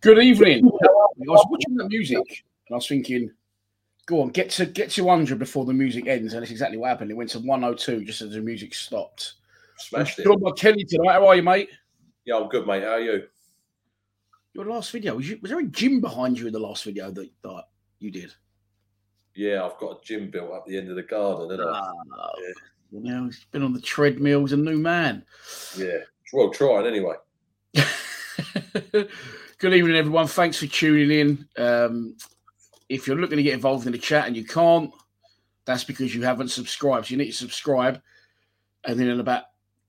Good evening. How are we? I was watching the music and I was thinking, go on, get to get to 100 before the music ends. And that's exactly what happened. It went to 102 just as the music stopped. Smashed it. Good on Kelly tonight. How are you, mate? Yeah, I'm good, mate. How are you? Your last video, was, you, was there a gym behind you in the last video that, that you did? Yeah, I've got a gym built up the end of the garden, haven't I? Ah, You know, he's been on the treadmill, he's a new man. Yeah. Well, trying anyway. Good evening, everyone. Thanks for tuning in. Um, if you're looking to get involved in the chat and you can't, that's because you haven't subscribed. So you need to subscribe. And then in about,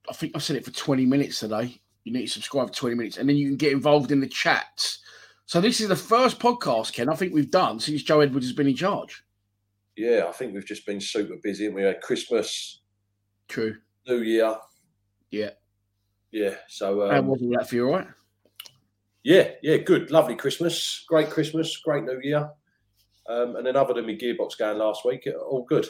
I think I said it for 20 minutes today. You need to subscribe for 20 minutes. And then you can get involved in the chat. So this is the first podcast, Ken, I think we've done since Joe Edwards has been in charge. Yeah, I think we've just been super busy. And we had Christmas, True. New Year. Yeah. Yeah. So, How um, was all that for you, all right? Yeah, yeah, good. Lovely Christmas. Great Christmas. Great New Year. Um, and then, other than my gearbox going last week, all good.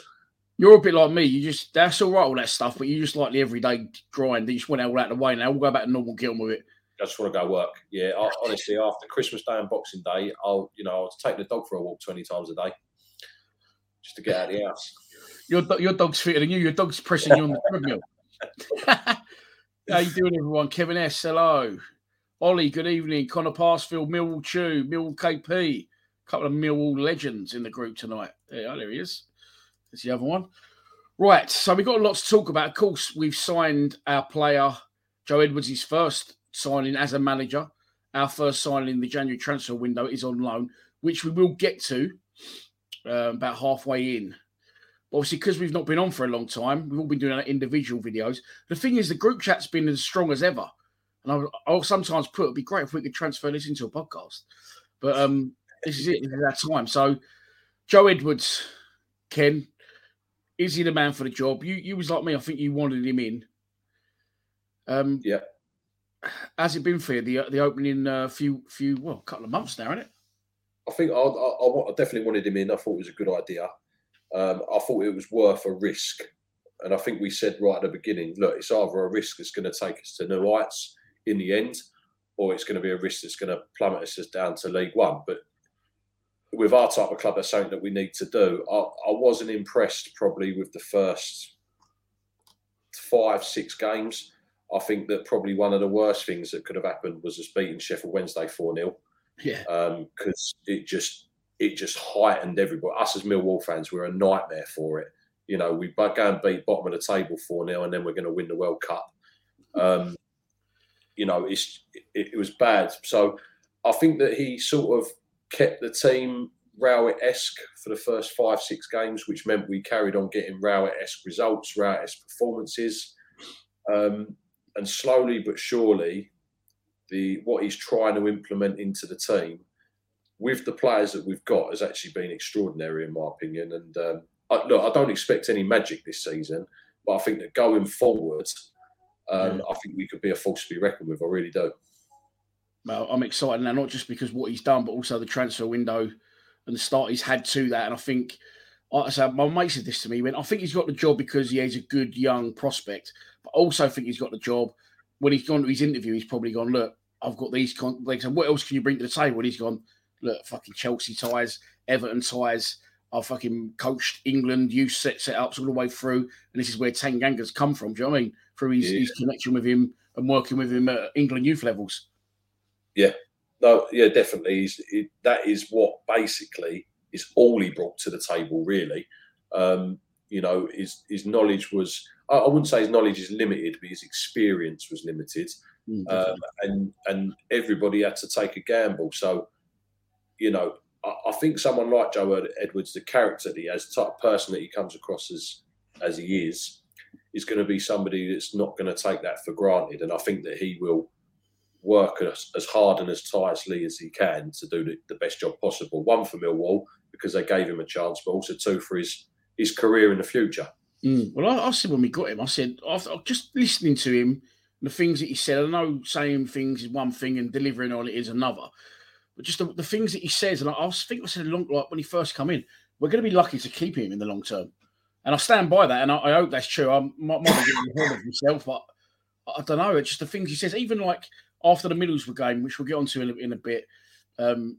You're a bit like me. You just, that's all right, all that stuff, but you just like the everyday grind. You just went all out of the way now. We'll go back to normal, get on with it. I just want to go work. Yeah, I, honestly, after Christmas Day and Boxing Day, I'll, you know, I'll take the dog for a walk 20 times a day just to get out of the house. Your your dog's fitter than you. Your dog's pressing you on the treadmill. How you doing, everyone? Kevin S. Hello. Ollie. Good evening. Connor Parsfield, Millwall Chew, Millwall KP. A couple of Millwall legends in the group tonight. Yeah, there he is. There's the other one. Right. So we've got a lot to talk about. Of course, we've signed our player Joe Edwards' his first signing as a manager. Our first signing in the January transfer window is on loan, which we will get to uh, about halfway in obviously because we've not been on for a long time, we've all been doing our individual videos. The thing is, the group chat's been as strong as ever, and I'll, I'll sometimes put it'd be great if we could transfer this into a podcast. But um, this is it. This is our time. So, Joe Edwards, Ken, is he the man for the job? You you was like me. I think you wanted him in. Um, Yeah. Has it been for you the the opening uh, few few well a couple of months now, isn't it? I think I, I, I I definitely wanted him in. I thought it was a good idea. Um, I thought it was worth a risk. And I think we said right at the beginning look, it's either a risk that's going to take us to new heights in the end, or it's going to be a risk that's going to plummet us down to League One. But with our type of club, that's something that we need to do. I, I wasn't impressed probably with the first five, six games. I think that probably one of the worst things that could have happened was us beating Sheffield Wednesday 4 0 Yeah. because it just it just heightened everybody. Us as Millwall fans, we're a nightmare for it. You know, we go and beat bottom of the table four 0 and then we're going to win the World Cup. Um, you know, it's it, it was bad. So I think that he sort of kept the team Rowett esque for the first five six games, which meant we carried on getting Rowett esque results, Rowett esque performances, um, and slowly but surely, the what he's trying to implement into the team with the players that we've got has actually been extraordinary, in my opinion. And um, I, look, I don't expect any magic this season, but I think that going forward, um, I think we could be a force to be reckoned with. I really do. Well, I'm excited now, not just because what he's done, but also the transfer window and the start he's had to that. And I think, like I said, my mate said this to me. He went, I think he's got the job because he is a good young prospect, but I also think he's got the job when he's gone to his interview, he's probably gone, look, I've got these. Con-, like, what else can you bring to the table? And he's gone, look, fucking Chelsea ties, Everton ties. I've fucking coached England youth set setups all the way through, and this is where Tanganga's come from. Do you know what I mean? Through his, yeah. his connection with him and working with him at England youth levels. Yeah, no, yeah, definitely. It, that is what basically is all he brought to the table, really. Um, you know, his his knowledge was I, I, wouldn't say his knowledge is limited, but his experience was limited, mm, um, and and everybody had to take a gamble. So, you know, I, I, think someone like Joe Edwards, the character that he has, the type of person that he comes across as as he is, is going to be somebody that's not going to take that for granted, and I think that he will work as, as hard and as tirelessly as he can to do the, the, best job possible. One for Millwall because they gave him a chance, but also two for his his career in the future. Mm. Well, I, I, said when we got him, I said after just listening to him, the things that he said. I know saying things is one thing and delivering on it is another, but just the, the things that he says, and I, I think I said a long like when he first come in, we're going to be lucky to keep him in the long term, and I stand by that, and I, I hope that's true. I might, might be getting ahead of myself, but I don't know. It's just the things he says, even like after the Middlesbrough game, which we'll get onto in a, in a bit, um,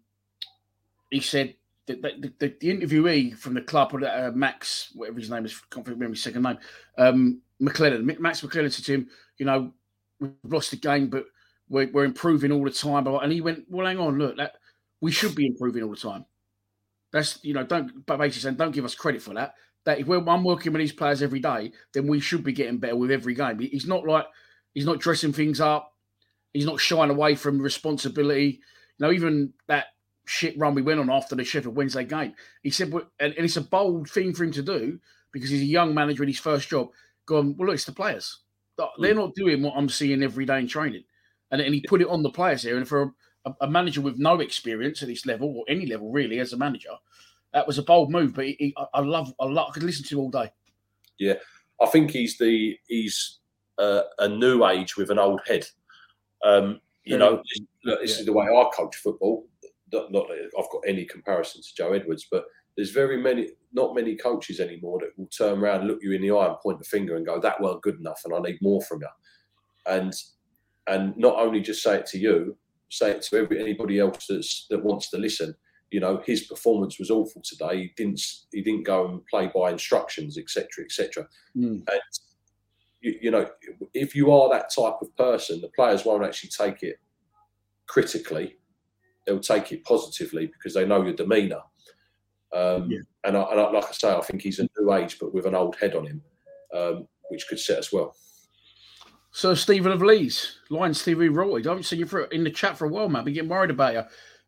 he said the, the, the, the, interviewee from the club, uh, Max, whatever his name is, can't remember his second name, um, McClellan. Max McClellan said to him, you know, we've lost the game, but we're, we're improving all the time. And he went, well, hang on, look, that we should be improving all the time. That's you know, don't but basically saying don't give us credit for that. That if I'm working with these players every day, then we should be getting better with every game. He's not like he's not dressing things up. He's not shying away from responsibility. You know, even that shit run we went on after the Sheffield Wednesday game. He said, and, it's a bold thing for him to do because he's a young manager in his first job. Going, well, look, it's the players. Hmm. They're not doing what I'm seeing every day in training. And, and he put it on the players here. And for a, a, manager with no experience at this level or any level really as a manager, that was a bold move. But he, he, I love, I love, I could listen to him all day. Yeah, I think he's the he's uh, a new age with an old head. Um, you know, look, this yeah. is the way I coach football. Not, not that I've got any comparison to Joe Edwards, but there's very many, not many coaches anymore that will turn around, look you in the eye, and point the finger and go, "That weren't good enough, and I need more from you." And and not only just say it to you, say it to every anybody else that's, that wants to listen. You know, his performance was awful today. He didn't he didn't go and play by instructions, etc., etc. Mm. And you, you know, if you are that type of person, the players won't actually take it critically. They'll take it positively because they know your demeanour. Um, yeah. and, I, and I, like I say, I think he's a new age, but with an old head on him, um, which could set us well. So Stephen of Leeds, Lions TV Roy, I haven't seen you for, in the chat for a while, man. I've Been getting worried about you.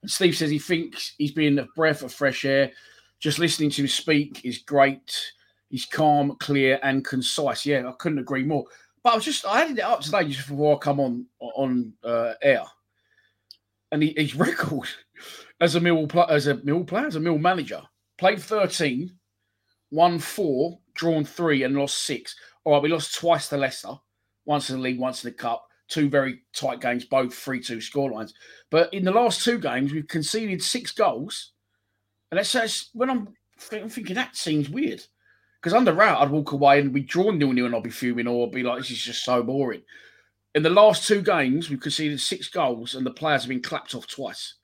Steve says he thinks he's been a breath of fresh air. Just listening to him speak is great. He's calm, clear, and concise. Yeah, I couldn't agree more. But I was just I added it up today just before I come on on uh, air, and he, his record as a mill as a mill player as a mill manager played 13, won four, drawn three, and lost six. All right, we lost twice to Leicester, once in the league, once in the cup. Two very tight games, both 3 2 scorelines. But in the last two games, we've conceded six goals. And that says, when I'm, I'm thinking that seems weird. Because under Rowett, I'd walk away and be drawn nil nil and I'd be fuming or I'd be like, this is just so boring. In the last two games, we've conceded six goals and the players have been clapped off twice.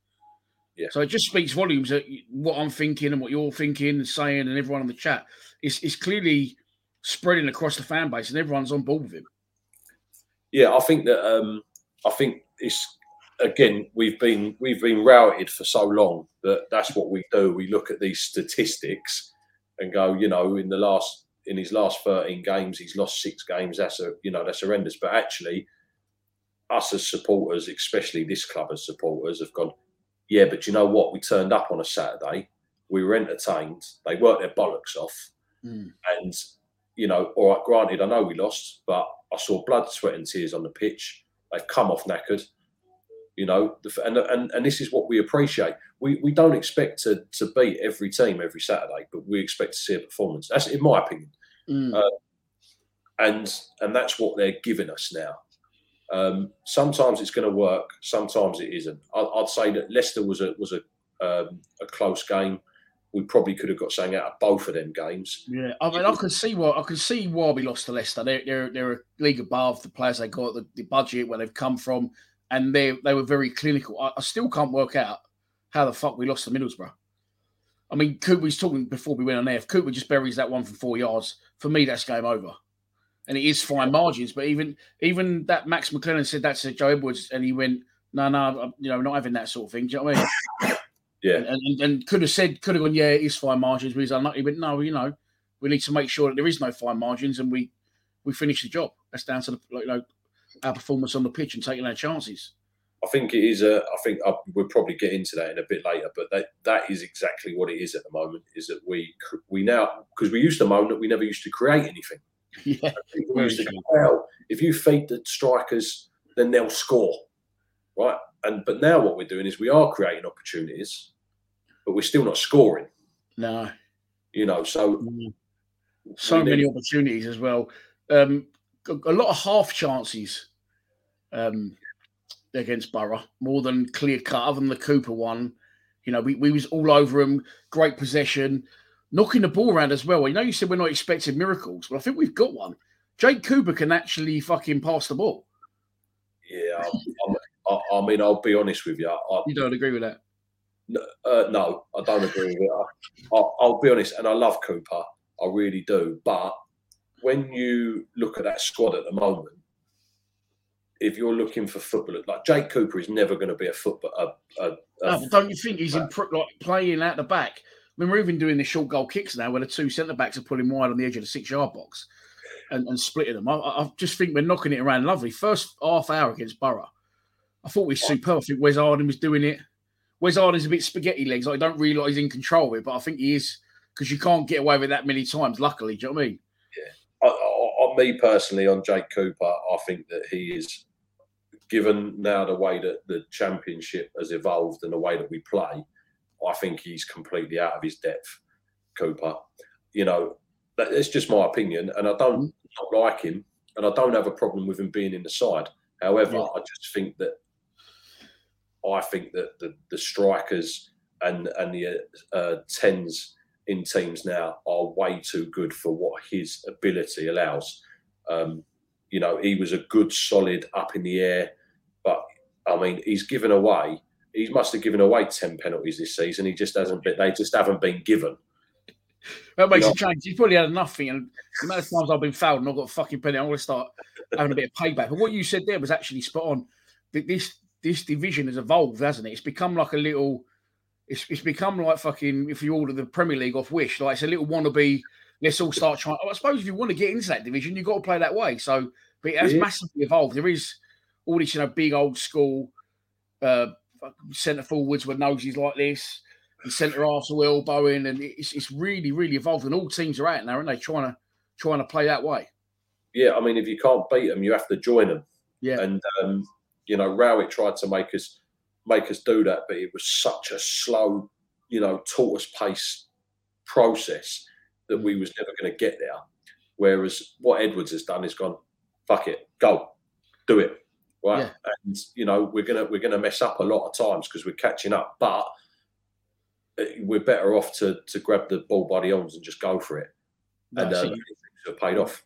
Yeah. So it just speaks volumes that what I'm thinking and what you're thinking and saying and everyone on the chat is, is clearly spreading across the fan base and everyone's on board with him. Yeah, I think that um, I think it's again we've been we've been routed for so long that that's what we do. We look at these statistics and go, you know, in the last in his last 13 games, he's lost six games. That's a you know, that's horrendous. But actually, us as supporters, especially this club as supporters, have gone, yeah, but you know what? We turned up on a Saturday, we were entertained, they worked their bollocks off. Mm. And, you know, all right, granted, I know we lost, but I saw blood, sweat, and tears on the pitch. They've come off knackered. You know, and, and and this is what we appreciate. We we don't expect to to beat every team every Saturday, but we expect to see a performance. That's in my opinion, mm. uh, and and that's what they're giving us now. Um, sometimes it's going to work, sometimes it isn't. I, would say that Leicester was a was a um, a close game. We probably could have got something out of both of them games. Yeah, I mean, I can see why I can see why we lost to Leicester. They're they're, they're a league above the players they got, the, the budget where they've come from, and they they were very clinical. I, I, still can't work out how the fuck we lost to Middlesbrough. I mean, Cooper was talking before we went on air. If Cooper just buries that one from four yards, for me, that's game over. And it is fine margins, but even even that Max McClennan said that to Joe Edwards, and he went, "No, no, you know, we're not having that sort of thing." Do you know what I mean? Yeah, and, and, and, could have said, could have gone, yeah, it is fine margins, but he's unlucky. But no, you know, we need to make sure that there is no fine margins, and we we finish the job. That's down to the you know our performance on the pitch and taking our chances. I think it is a. I think I, we'll probably get into that in a bit later, but that that is exactly what it is at the moment. Is that we we now because we used to moan that we never used to create anything. Yeah, we used to go, well, if you feed the strikers, then they'll score, right? And but now what we're doing is we are creating opportunities, but we're still not scoring. No, you know, so mm. so many opportunities as well. Um, a lot of half chances um, against Borough, more than clear cut. Other than the Cooper one, you know, we, we was all over him. Great possession, knocking the ball around as well. You know, you said we're not expecting miracles, but I think we've got one. Jake Cooper can actually fucking pass the ball. Yeah, I, mean, I'll be honest with you. I, you don't agree with that? No, uh, no I don't agree with it. I, will be honest, and I love Cooper. I really do. But when you look at that squad at the moment, if you're looking for football, like Jake Cooper is never going to be a football. A, a, a no, don't you think he's in, like playing out the back? I mean, we're even doing the short goal kicks now, where the two centre backs are pulling wide on the edge of the six yard box and, and splitting them. I, I, just think we're knocking it around lovely. First half hour against Borough, I thought we was superb. I think Wes Harding was doing it. Wes Harding's a bit spaghetti legs. I don't realise he's in control of it, but I think he is because you can't get away with that many times. Luckily, do you know what I mean? Yeah. On me personally, on Jake Cooper, I think that he is given now the way that the championship has evolved and the way that we play. I think he's completely out of his depth, Cooper. You know, that's just my opinion, and I don't mm-hmm. not like him, and I don't have a problem with him being in the side. However, yeah. I just think that I think that the, the strikers and and the uh, tens in teams now are way too good for what his ability allows. Um, you know, he was a good, solid up in the air, but I mean, he's given away. He must have given away ten penalties this season. He just hasn't. Been, they just haven't been given. That makes you a change. He's probably had nothing. And the amount of times I've been fouled and I've got a fucking penny, I'm going to start having a bit of payback. But what you said there was actually spot on. This this division has evolved, hasn't it? It's become like a little. It's, it's become like fucking if you order the Premier League off Wish, like it's a little wannabe. Let's all start trying. I suppose if you want to get into that division, you've got to play that way. So, but it has yeah. massively evolved. There is all this, you know, big old school uh, centre forwards with noses like this and centre Arsenal elbowing, and it's, it's really, really evolved. And all teams are out now, aren't they? Trying to trying to play that way. Yeah, I mean, if you can't beat them, you have to join them. Yeah, and um, you know, Rowett tried to make us make us do that, but it was such a slow, you know, tortoise pace process that we was never going to get there. Whereas what Edwards has done is gone, fuck it, go, do it, right? Yeah. And you know, we're gonna we're gonna mess up a lot of times because we're catching up, but we're better off to to grab the ball by the arms and just go for it. And uh, have paid off.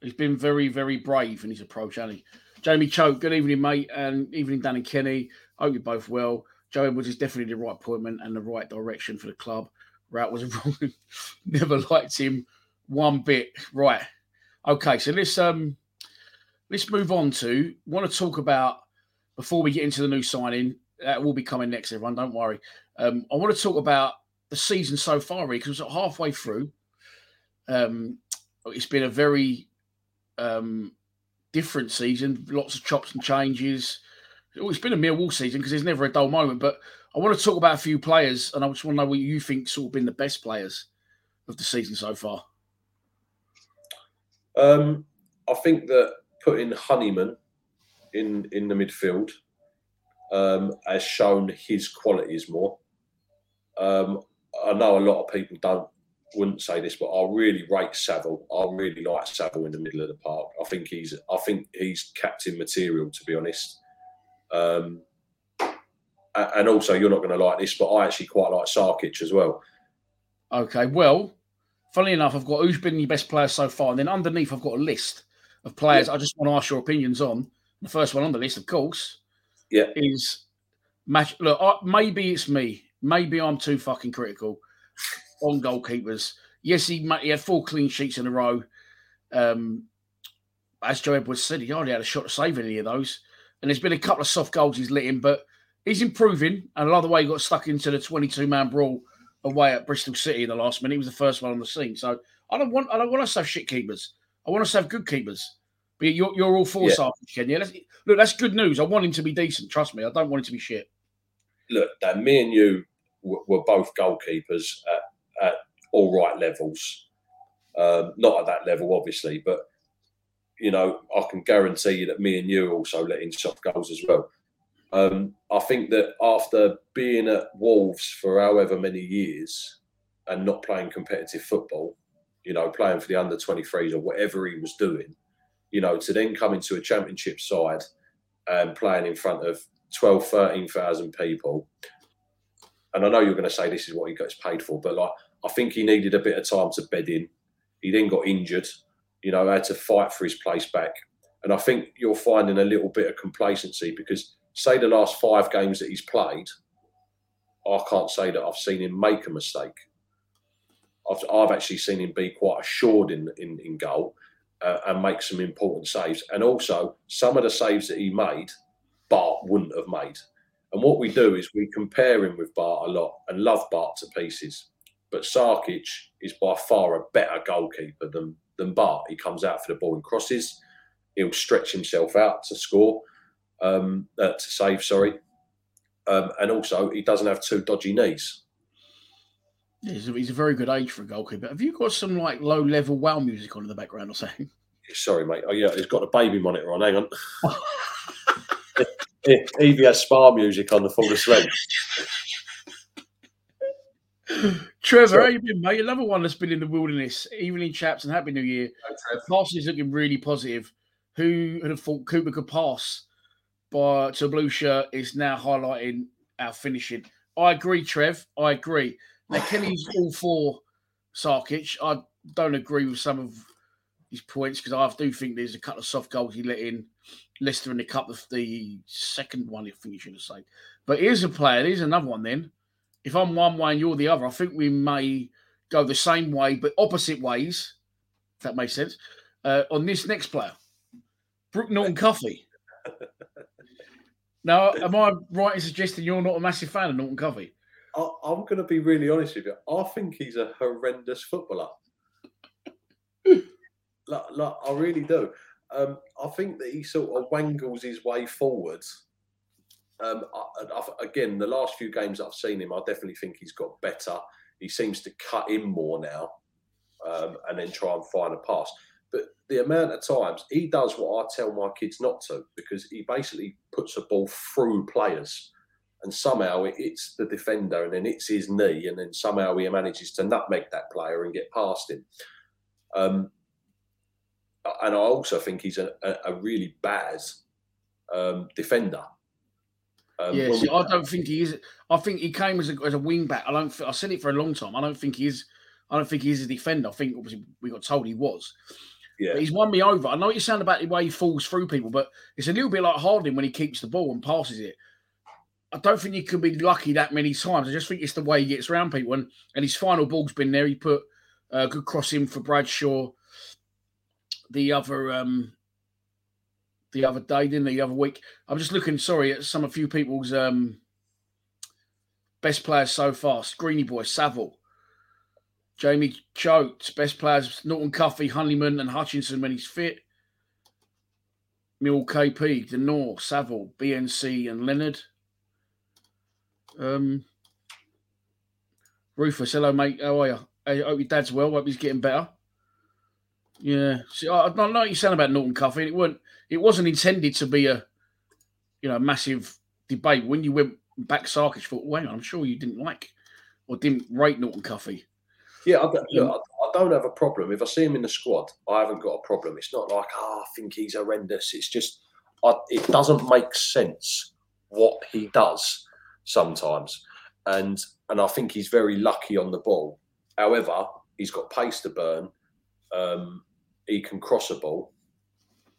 He's been very, very brave in his approach, hasn't he? Jamie Choke, good evening, mate, and evening, Danny Kenny. Hope you're both well. Joe Edwards is definitely the right appointment and the right direction for the club. Rowett was wrong. Never liked him one bit. Right. Okay, so let's um let's move on to want to talk about before we get into the new signing. That will be coming next, everyone. Don't worry. Um, I want to talk about the season so far, because halfway through. Um, it's been a very um, different season, lots of chops and changes. It's been a mere Millwall season because there's never a dull moment. But I want to talk about a few players, and I just want to know what you think sort of been the best players of the season so far. Um, I think that putting Honeyman in in the midfield um, has shown his qualities more. Um, I know a lot of people don't wouldn't say this, but I really rate Saville. I really like Saville in the middle of the park. I think he's I think he's captain material to be honest. Um, and also, you're not going to like this, but I actually quite like Sarkic as well. Okay, well, funnily enough, I've got who's been your best player so far, and then underneath I've got a list of players I just want to ask your opinions on. The first one on the list, of course, Yeah. is match. Look, I, maybe it's me. Maybe I'm too fucking critical on goalkeepers. Yes, he, he had four clean sheets in a row. Um, as Joe Edwards said, he hardly had a shot to save any of those. And there's been a couple of soft goals he's let in, but he's improving. And the way he got stuck into the 22 man brawl away at Bristol City in the last minute. He was the first one on the scene. So I don't want I don't want us to have shit keepers. I want us to have good keepers. But you're, you're all for Yeah. Sarkic, Ken. Yeah, that's, look, that's good news. I want him to be decent. Trust me, I don't want him to be shit. Look, Dan, me and you were, were both goalkeepers at, all right levels. Um, not at that level, obviously, but you know, I can guarantee you that me and you are also letting in soft goals as well. Um, I think that after being at Wolves for however many years and not playing competitive football, you know, playing for the under 23s or whatever he was doing, you know, to then come into a championship side and playing in front of 12, 13,000 people. And I know you're going to say this is what he gets paid for, but like, I think he needed a bit of time to bed in. He then got injured, you know, had to fight for his place back. And I think you're finding a little bit of complacency because, say, the last five games that he's played, I can't say that I've seen him make a mistake. I've, I've actually seen him be quite assured in in, in goal uh, and make some important saves. And also, some of the saves that he made, Bart wouldn't have made. And what we do is we compare him with Bart a lot and love Bart to pieces. But Sarkic is by far a better goalkeeper than, than Bart. He comes out for the ball and crosses. He'll stretch himself out to score, um, uh, to save, sorry. Um, and also, he doesn't have two dodgy knees. He's a, he's a very good age for a goalkeeper. Have you got some like low level wow music on in the background or something? Sorry, mate. Oh, yeah, he's got a baby monitor on. Hang on. Evie has spa music on the full of strength. Trevor, Sure. how you been, mate? Another one that's been in the wilderness. Evening, chaps, and happy New Year. Pass is looking really positive. Who would have thought Cooper could pass? But to a blue shirt is now highlighting our finishing. I agree, Trev. I agree. Now Kenny's all for Sarkic. I don't agree with some of his points because I do think there's a couple of soft goals he let in. Leicester in the cup, of the second one, I think you should have said. But here's a player. Here's another one. Then, if I'm one way and you're the other, I think we may go the same way but opposite ways. If that makes sense. Uh, on this next player, Brooke Norton Cuffy. now, am I right in suggesting you're not a massive fan of Norton Cuffy? I, I'm going to be really honest with you. I think he's a horrendous footballer. like, like, I really do. Um, I think that he sort of wangles his way forward. Um, I, I, again, the last few games I've seen him, I definitely think he's got better. He seems to cut in more now um, and then try and find a pass. But the amount of times he does what I tell my kids not to, because he basically puts a ball through players and somehow it hits the defender and then it's his knee, and then somehow he manages to nutmeg that player and get past him. Um, and I also think he's a, a, a really bad um, defender. Um, yeah, see, we- I don't think he is. I think he came as a, as a wing back. I don't. I said it for a long time. I don't think he's. I don't think he's a defender. I think obviously we got told he was. yeah, But he's won me over. I know what you sound about the way he falls through people, but it's a little bit like Harding when he keeps the ball and passes it. I don't think he can be lucky that many times. I just think it's the way he gets around people. And, and his final ball's been there. He put a good cross in for Bradshaw the other um the other day, didn't he? The other week. I'm just looking, sorry, at some a few people's um best players so far. Screeny Boy, Saville, Jamie Choate, best players Norton Cuffy, Honeyman, and Hutchinson when he's fit. Mill KP, Denor, Saville, BNC, and Leonard. Um, Rufus, hello, mate. How are you? I hope your dad's well. Hope he's getting better. Yeah. See, I, I don't know what you saying about Norton Cuffy. It wasn't. It wasn't intended to be a, you know, massive debate. When you went back Sarkic, thought, wait, I'm sure you didn't like or didn't rate Norton Cuffy. yeah. I don't, look, um, I, I don't have a problem if I see him in the squad. I haven't got a problem. It's not like oh, I think he's horrendous. It's just I, it doesn't make sense what he does sometimes, and and I think he's very lucky on the ball. However, he's got pace to burn. Um, he can cross a ball.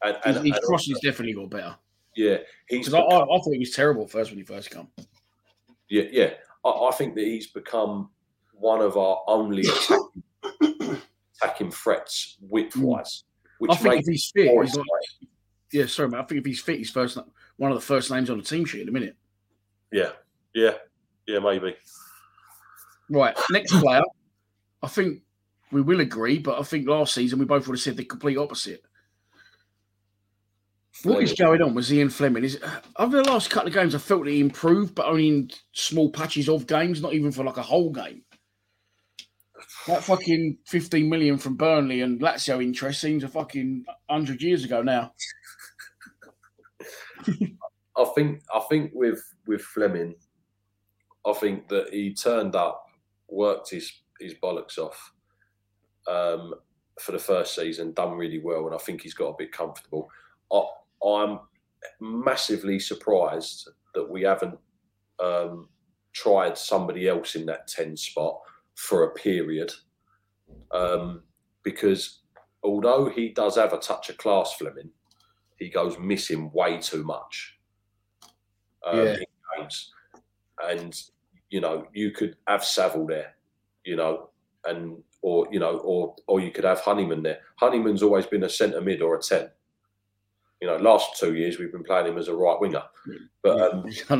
And, and, his, crossing's definitely got better. Yeah, he's. Become, I, I, thought he was terrible first when he first come. Yeah, yeah. I, I think that he's become one of our only attacking, attacking threats width wise. Which I think if he's fit, he's like, yeah, sorry, man. I think if he's fit, he's first one of the first names on the team sheet in a minute. Yeah, yeah, yeah, maybe. Right, next player. I think we will agree, but I think last season we both would have said the complete opposite. What is going on with Zian Flemming? Is over the last couple of games, I felt that he improved, but only in small patches of games, not even for like a whole game. That fucking 15 million from Burnley and Lazio interest seems a fucking 100 years ago now. I think I think with with Fleming, I think that he turned up, worked his his bollocks off um, for the first season, done really well, and I think he's got a bit comfortable. I, I'm massively surprised that we haven't um, tried somebody else in that 10 spot for a period. Um, because although he does have a touch of class, Flemming, he goes missing way too much um, yeah. in games. And, you know, you could have Saville there, you know, and, or, you know, or, or you could have Honeyman there. Honeyman's always been a centre mid or a 10 you know, last two years we've been playing him as a right winger, but um,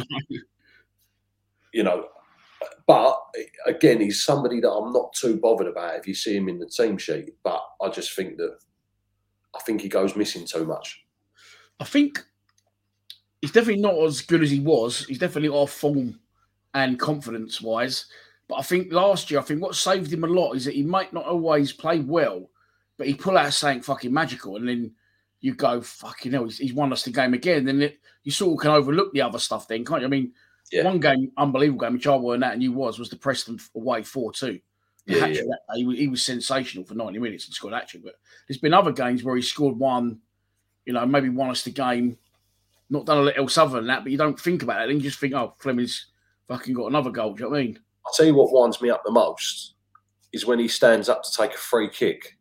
you know, but again, he's somebody that I'm not too bothered about if you see him in the team sheet. But I just think that I think he goes missing too much. I think he's definitely not as good as he was. He's definitely off form and confidence wise. But I think last year, I think what saved him a lot is that he might not always play well, but he pull out something fucking magical, and then you go, fucking hell, he's, he's won us the game again. Then it, you sort of can overlook the other stuff then, can't you? I mean, yeah. one game, unbelievable game, which I weren't at and you was, was the Preston away 4 2. Yeah, yeah. He, was, he was sensational for 90 minutes and scored actually. But there's been other games where he scored one, you know, maybe won us the game, not done a little else other than that, but you don't think about it. Then you just think, oh, Flemming's fucking got another goal. Do you know what I mean? I'll tell you what winds me up the most is when he stands up to take a free kick.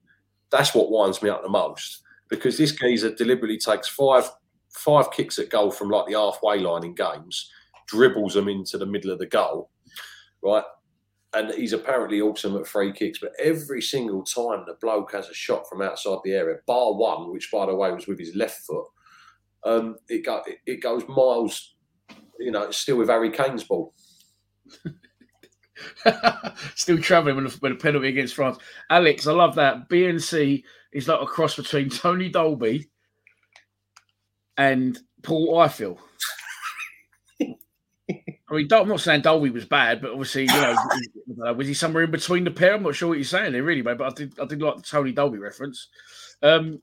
That's what winds me up the most because this geezer deliberately takes five five kicks at goal from like the halfway line in games, dribbles them into the middle of the goal, right? And he's apparently awesome at free kicks, but every single time the bloke has a shot from outside the area, bar one, which by the way was with his left foot, um, it, go, it, it goes miles. You know, it's still with Harry Kane's ball. Still travelling with a, with a penalty against France. Alex, I love that. BNC is like a cross between Tony Dolby and Paul Ifill. I mean, I'm not saying Dolby was bad, but obviously, you know, was he somewhere in between the pair? I'm not sure what you're saying there, really, mate. But I did, I did like the Tony Dolby reference. Um,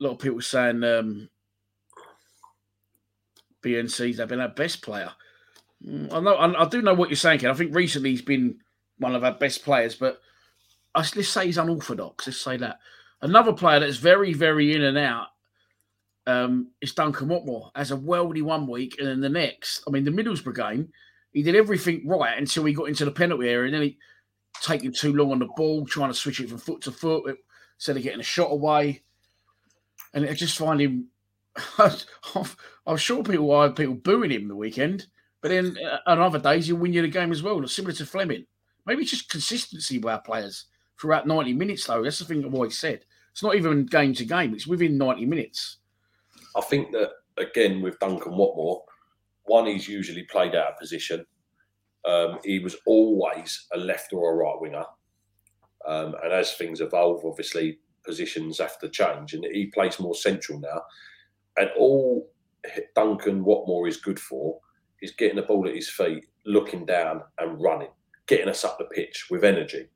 a lot of people saying um, BNC's have been our best player. Mm, I know, I, do know what you're saying, Ken. I think recently he's been one of our best players, but let's say he's unorthodox. Let's say that. Another player that's very, very in and out um, is Duncan Watmore. As a worldy one week, and then the next. I mean, the Middlesbrough game, he did everything right until he got into the penalty area, and then he taking too long on the ball, trying to switch it from foot to foot instead of getting a shot away. And I just find him. I'm sure people are people booing him the weekend, but then uh, on other days you'll win you the game as well, similar to Flemming. Maybe it's just consistency with our players throughout 90 minutes, though. That's the thing I've always said. It's not even game to game, it's within 90 minutes. I think that, again, with Duncan Watmore, one, he's usually played out of position. Um, he was always a left or a right winger. Um, and as things evolve, obviously, positions have to change. And he plays more central now. And all Duncan Watmore is good for is getting the ball at his feet, looking down and running, getting us up the pitch with energy.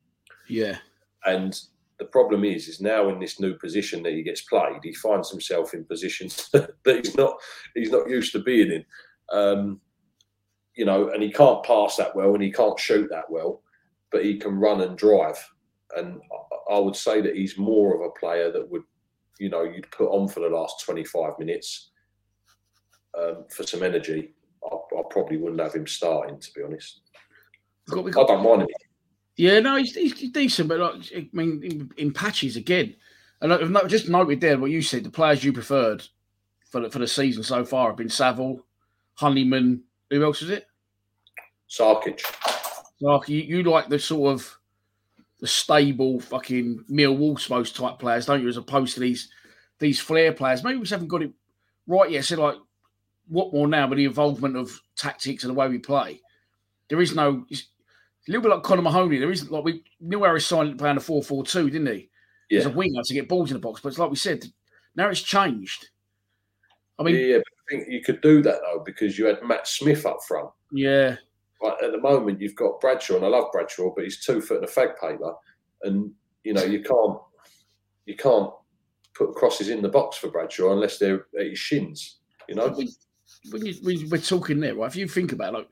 Yeah. And the problem is, is now in this new position that he gets played, he finds himself in positions that he's not he's not used to being in. Um, you know, and he can't pass that well, and he can't shoot that well, but he can run and drive. And I would say that he's more of a player that would, you know, you'd put on for the last twenty five minutes um, for some energy. Probably wouldn't have him starting, to be honest. I don't mind him Yeah, no, he's, he's decent, but like, I mean, in, in patches again. And like, no, just noted there what you said. The players you preferred for the, for the season so far have been Saville, Honeyman. Who else is it? Sarkic. Like you, you like the sort of the stable fucking Millwall most type players, don't you? As opposed to these these flair players. Maybe we just haven't got it right yet. So like what more now with the involvement of tactics and the way we play? There is no. A little bit like Connor Mahoney. There isn't like we knew Harris signed playing a 4 4 2, didn't he? Yeah. As a winger to get balls in the box. But it's like we said, now it's changed. I mean, yeah, yeah, but I think you could do that though because you had Matt Smith up front. yeah, But at the moment, you've got Bradshaw, and I love Bradshaw, but he's two foot and a fag paper, and you know you can't you can't put crosses in the box for Bradshaw unless they're at his shins. You know, when, you, we're talking there, right? If you think about it, like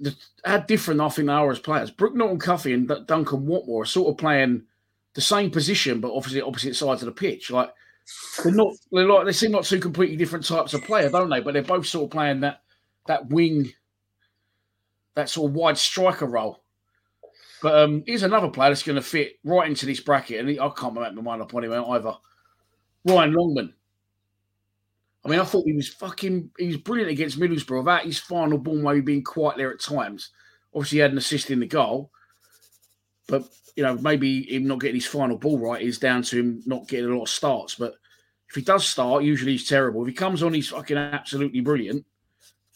the, how different I think they are as players. Brooke Norton Cuffy and Duncan Watmore are sort of playing the same position, but obviously opposite sides of the pitch. Like they're not, they're like they seem like two completely different types of player, don't they? But they're both sort of playing that that wing, that sort of wide striker role. But um, here's another player that's going to fit right into this bracket, and he, I can't make my mind up on him either. Ryan Longman. I mean, I thought he was fucking, he was brilliant against Middlesbrough. That his final ball maybe being quite there at times. Obviously, he had an assist in the goal, but you know, maybe him not getting his final ball right is down to him not getting a lot of starts. But if he does start, usually he's terrible. If he comes on, he's fucking absolutely brilliant.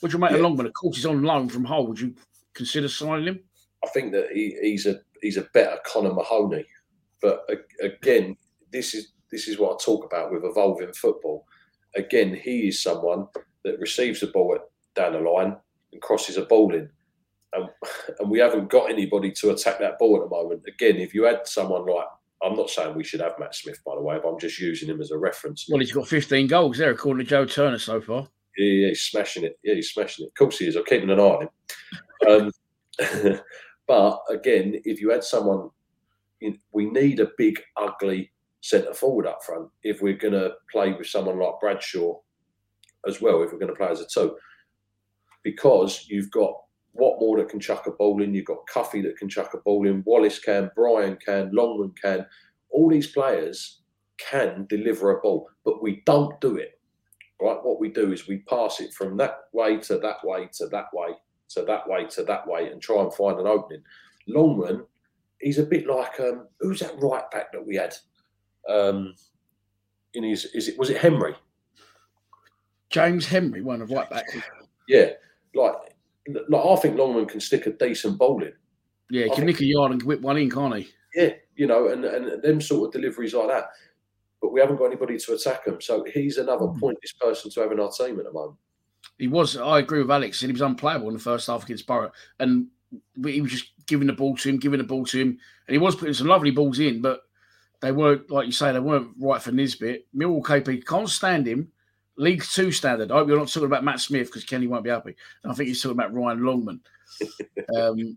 Would you make Yeah. a Longman? Of course, he's on loan from Hull. Would you consider signing him? I think that he, he's a he's a better Connor Mahoney. But again, this is this is what I talk about with evolving football. Again, he is someone that receives the ball at, down the line and crosses a ball in, and and we haven't got anybody to attack that ball at the moment. Again, if you had someone like I'm not saying we should have Matt Smith, by the way, but I'm just using him as a reference. Well, he's got 15 goals there, according to Joe Turner so far. Yeah, yeah, he's smashing it. Yeah, he's smashing it. Of course he is. I'm keeping an eye on him. Um, but again, if you had someone, we need a big, ugly centre forward up front if we're going to play with someone like Bradshaw as well. If we're going to play as a two, because you've got Watmore that can chuck a ball in, you've got Cuffy that can chuck a ball in, Wallace can, Bryan can, Longman can. All these players can deliver a ball, but we don't do it right? What we do is we pass it from that way to that way to that way to that way to that way and try and find an opening. Longman, he's a bit like um, who's that right back that we had? Um, in his is it was it Henry? James Henry, one of right back. Yeah, like like I think Longman can stick a decent ball in. Yeah, he can think- nick a yard and whip one in, can't he? Yeah, you know, and and them sort of deliveries like that. But we haven't got anybody to attack him, so he's another pointless person to have in our team at the moment. He was. I agree with Alex. and He was unplayable in the first half against Borough, and he was just giving the ball to him, giving the ball to him, and he was putting some lovely balls in, but they weren't, like you say, they weren't right for Nisbet. Millwall KP can't stand him. League Two standard. I hope you're not talking about Matt Smith because Kenny won't be happy. And I think he's talking about Ryan Longman. um,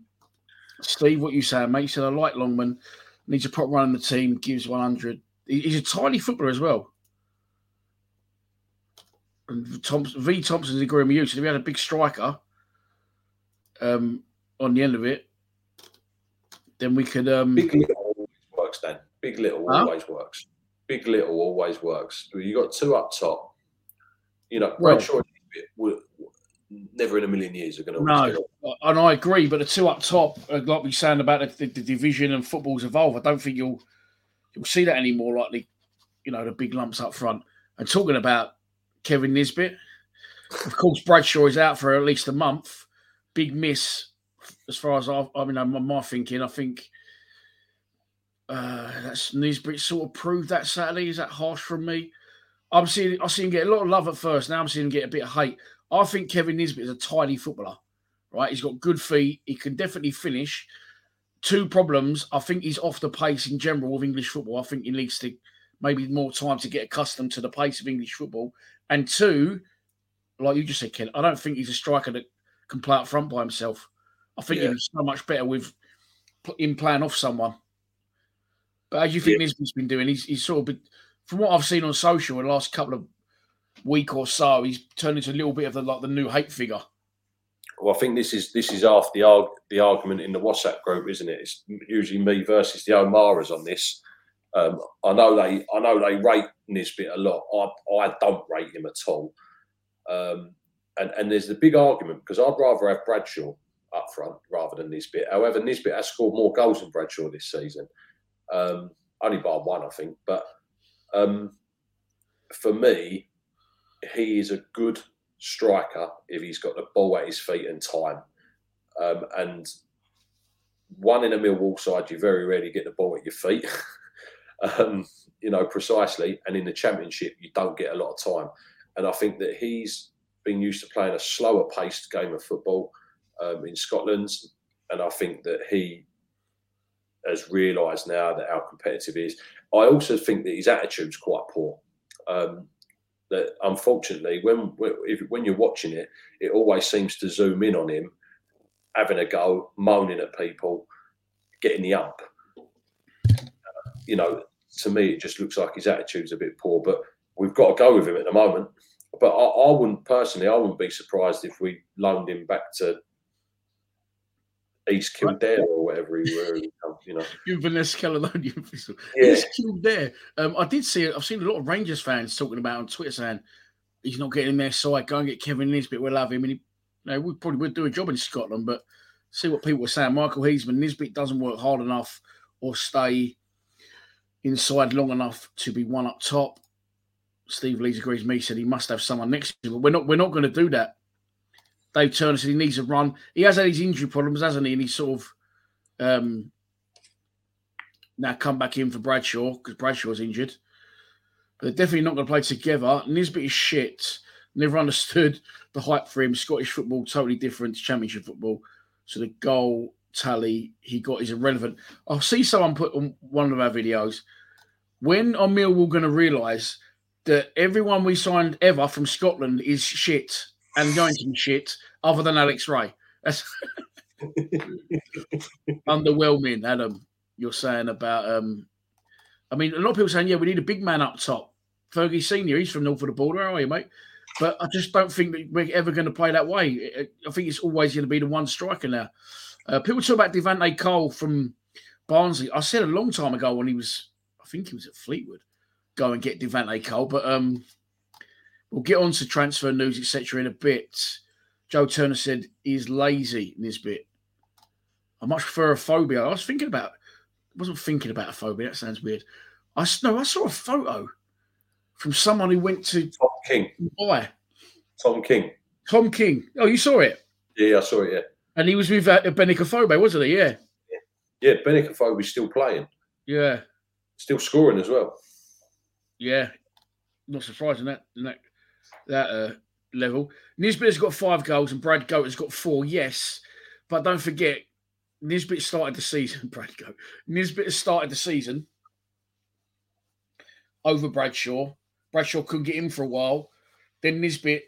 Steve, what you saying, mate? You said I like Longman. Needs a proper run in the team. Gives 100. He's a tiny footballer as well. And Thompson, V. Thompson's agreeing with you. So if we had a big striker um, on the end of it, then we could. Um, Big little works, Dan. Big little Huh? always works. Big little always works. You got two up top. You know, Well- Bradshaw never in a million years are going to. No. and I agree, but the two up top, uh, like we saying about the, the, the division and football's evolve, I don't think you'll you'll see that anymore. Like the, you know, the big lumps up front. And talking about Kevin Nisbet, of course, Bradshaw is out for at least a month. Big miss, as far as I, I mean, my, my thinking. I think uh, that's Nisbet sort of proved that Saturday. Is that harsh from me? I'm seeing I see him get a lot of love at first. Now I'm seeing him get a bit of hate. I think Kevin Nisbet is a tidy footballer, right? He's got good feet. He can definitely finish. Two problems. I think he's off the pace in general with English football. I think he needs to maybe more time to get accustomed to the pace of English football. And two, like you just said, Ken, I don't think he's a striker that can play up front by himself. I think Yeah. he's so much better with put- him playing off someone. But as you think Yeah. Nisbet's been doing, he's, he's sort of been, from what I've seen on social in the last couple of week or so, he's turned into a little bit of the like the new hate figure. Well, I think this is this is after the arg- the argument in the WhatsApp group, isn't it? It's usually me versus the O'Maras on this. Um, I know they I know they rate Nisbet a lot. I I don't rate him at all. Um, and and there's the big argument because I'd rather have Bradshaw up front rather than Nisbet. However, Nisbet has scored more goals than Bradshaw this season, um, only by one, I think. But um, for me, he is a good striker if he's got the ball at his feet and time. Um, and one in a Millwall side, you very rarely get the ball at your feet. um, you know, precisely. And in the championship, you don't get a lot of time. And I think that he's been used to playing a slower paced game of football um, in Scotland. And I think that he has realised now that how competitive he is. I also think that his attitude's quite poor. Um, that unfortunately, when if, when you're watching it, it always seems to zoom in on him having a go, moaning at people, getting the up. Uh, you know, to me, it just looks like his attitude's a bit poor. But we've got to go with him at the moment. But I, I wouldn't personally, I wouldn't be surprised if we loaned him back to East Kildare or whatever he were, you know. Inverness, Caledonia. Yeah. East Kildare. Um, I did see. I've seen a lot of Rangers fans talking about on Twitter saying he's not getting in their side. Go and get Kevin Nisbet. We'll have him. And he, you know, we probably would do a job in Scotland, but see what people were saying. Michael Heisman, Nisbet doesn't work hard enough or stay inside long enough to be one up top. Steve Lees agrees. Me said he must have someone next to him, but we're not. We're not going to do that. Dave Turner said he needs a run. He has had his injury problems, hasn't he? And he's sort of um, now come back in for Bradshaw because Bradshaw's injured. They're definitely not going to play together. Nisbet is shit. Never understood the hype for him. Scottish football, totally different to Championship football. So the goal tally he got is irrelevant. I'll see someone put on one of our videos. When are Millwall going to realise that everyone we signed ever from Scotland is shit and going to be shit other than Alex Rae. That's underwhelming, Adam. You're saying about um I mean a lot of people saying, yeah, we need a big man up top. Fergie Senior, he's from north of the border, are you, mate? But I just don't think that we're ever going to play that way. I think it's always going to be the one striker now. Uh, people talk about Devante Cole from Barnsley. I said a long time ago when he was, I think he was at Fleetwood, go and get Devante Cole. But um, we'll get on to transfer news, etc. in a bit. Joe Turner said he's lazy in this bit. I much prefer Afobe. I was thinking about, I wasn't thinking about a phobia. That sounds weird. I no, I saw a photo from someone who went to Tom King. Why? Tom King. Tom King. Oh, you saw it? Yeah, I saw it. Yeah. And he was with uh, Benik wasn't he? Yeah. Yeah, Benik Afobe's still playing, Yeah. still scoring as well. Yeah. Not surprising that that that uh, level. Nisbet has got five goals and Brad Goat has got four. Yes, but don't forget, Nisbet started the season. Brad Goat. Nisbet started the season over Bradshaw. Bradshaw couldn't get in for a while. Then Nisbet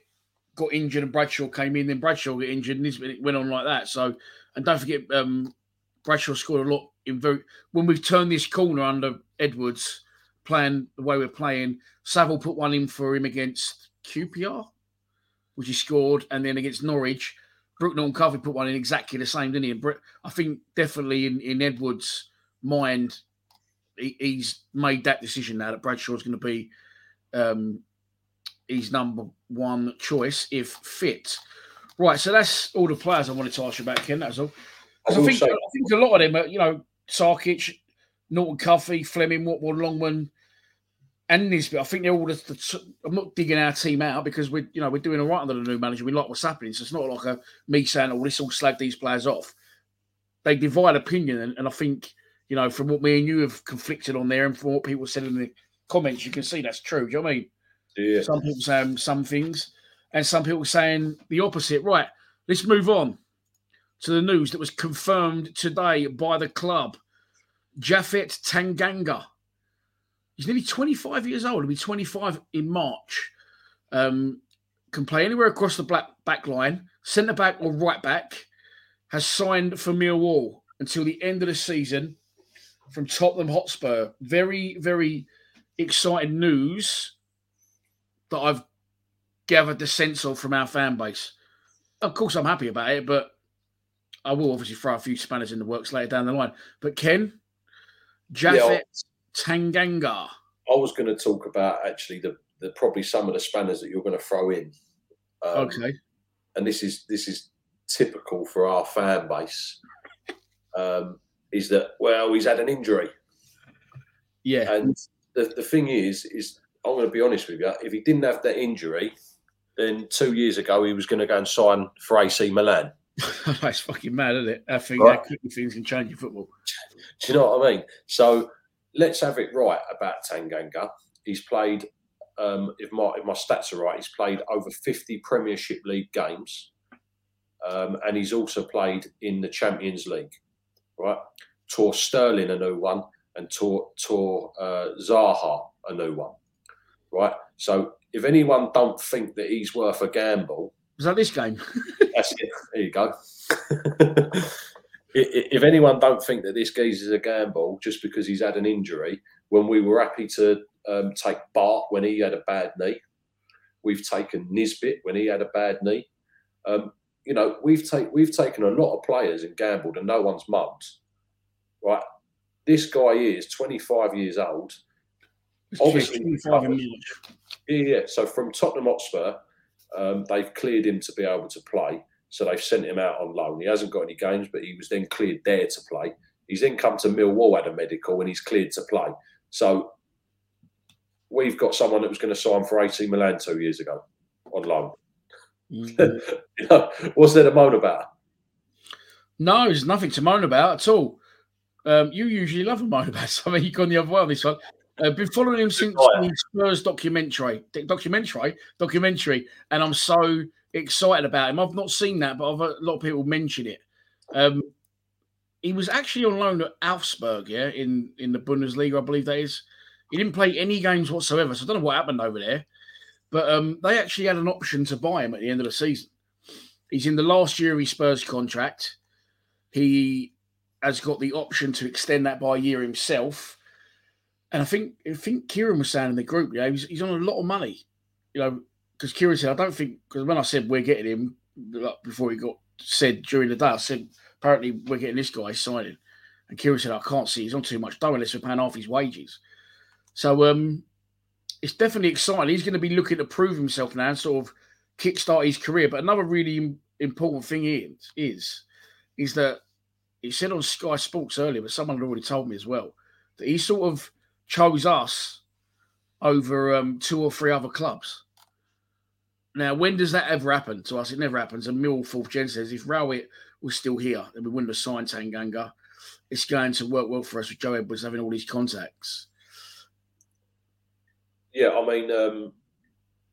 got injured and Bradshaw came in. Then Bradshaw got injured. And Nisbet went on like that. So, and don't forget, um, Bradshaw scored a lot in very when we've turned this corner under Edwards playing the way we're playing. Saville put one in for him against QPR, which he scored, and then against Norwich, Brooknell and Covey put one in exactly the same, didn't he? And I think definitely in, in Edwards' mind, he, he's made that decision now that Bradshaw's going to be um, his number one choice if fit. Right, so that's all the players I wanted to ask you about, Ken. That's all. I, think I think a lot of them, are, you know, Sarkic, Norton Cuffy, Flemming, Watford, Longman, and Nisbet. I think they're all the, the. I'm not digging our team out because we're, you know, we're doing all right under the new manager. We like what's happening, so it's not like a me saying, "Oh, this all slag these players off." They divide opinion, and, and I think you know, from what me and you have conflicted on there, and from what people said in the comments, you can see that's true. Do you know what I mean? Yeah. Some people saying some things, and some people saying the opposite. Right, let's move on to the news that was confirmed today by the club. Japhet Tanganga. He's nearly 25 years old. He'll be 25 in March. Um, can play anywhere across the black back line, centre back or right back. Has signed for Millwall until the end of the season from Tottenham Hotspur. Very, very exciting news that I've gathered the sense of from our fan base. of course, I'm happy about it, but I will obviously throw a few spanners in the works later down the line. But Ken, yeah, Tanganga. I was going to talk about actually the, the probably some of the spanners that you're going to throw in. Um, okay. And this is this is typical for our fan base. Um, is that well he's had an injury. Yeah. And the, the thing is, is I'm going to be honest with you. If he didn't have that injury, then two years ago he was going to go and sign for AC Milan. That's fucking mad, isn't it? I think right. that things can change in football. Do you know what I mean? So let's have it right about Tanganga. He's played, um, if my if my stats are right, he's played over 50 Premiership League games, um, and he's also played in the Champions League. Right, tore Sterling a new one, and tore tore uh, Zaha a new one. Right, so if anyone don't think that he's worth a gamble, was that this game? that's it. There you go. if anyone don't think that this geezer's a gamble just because he's had an injury, when we were happy to um, take Bart when he had a bad knee, we've taken Nisbet when he had a bad knee. Um, you know, we've take we've taken a lot of players and gambled, and no one's mugged. Right, this guy is 25 years old. Obviously, yeah, yeah. So from Tottenham Hotspur, um, they've cleared him to be able to play. So they've sent him out on loan. He hasn't got any games, but he was then cleared there to play. He's then come to Millwall, had a medical, and he's cleared to play. So we've got someone that was going to sign for AC Milan two years ago on loan. Mm-hmm. you know, what's there to moan about? No, there's nothing to moan about at all. Um, you usually love a moan about something. You've gone the other way on this one. I've been following him since the Spurs documentary, documentary, documentary, and I'm so excited about him. I've not seen that, but I've a lot of people mention it. Um, he was actually on loan at Augsburg, yeah, in in the Bundesliga, I believe that is. He didn't play any games whatsoever, so I don't know what happened over there. But um, they actually had an option to buy him at the end of the season. He's in the last year of his Spurs contract. He has got the option to extend that by a year himself and I think I think Kieran was saying in the group, yeah, he's, he's on a lot of money, you know, because Kieran said, I don't think, because when I said we're getting him before he got said during the day, I said, apparently we're getting this guy signing. And Kieran said, I can't see, he's on too much dough unless we're paying half his wages. So um, it's definitely exciting. He's going to be looking to prove himself now and sort of kickstart his career. But another really important thing is, is, is that he said on Sky Sports earlier, but someone had already told me as well, that he sort of chose us over um, two or three other clubs. Now, when does that ever happen to us? It never happens. And Mill Fourth Gen says if Rowett was still here, then we wouldn't have signed Tanganga. It's going to work well for us with Joe Edwards having all these contacts. Yeah, I mean, um,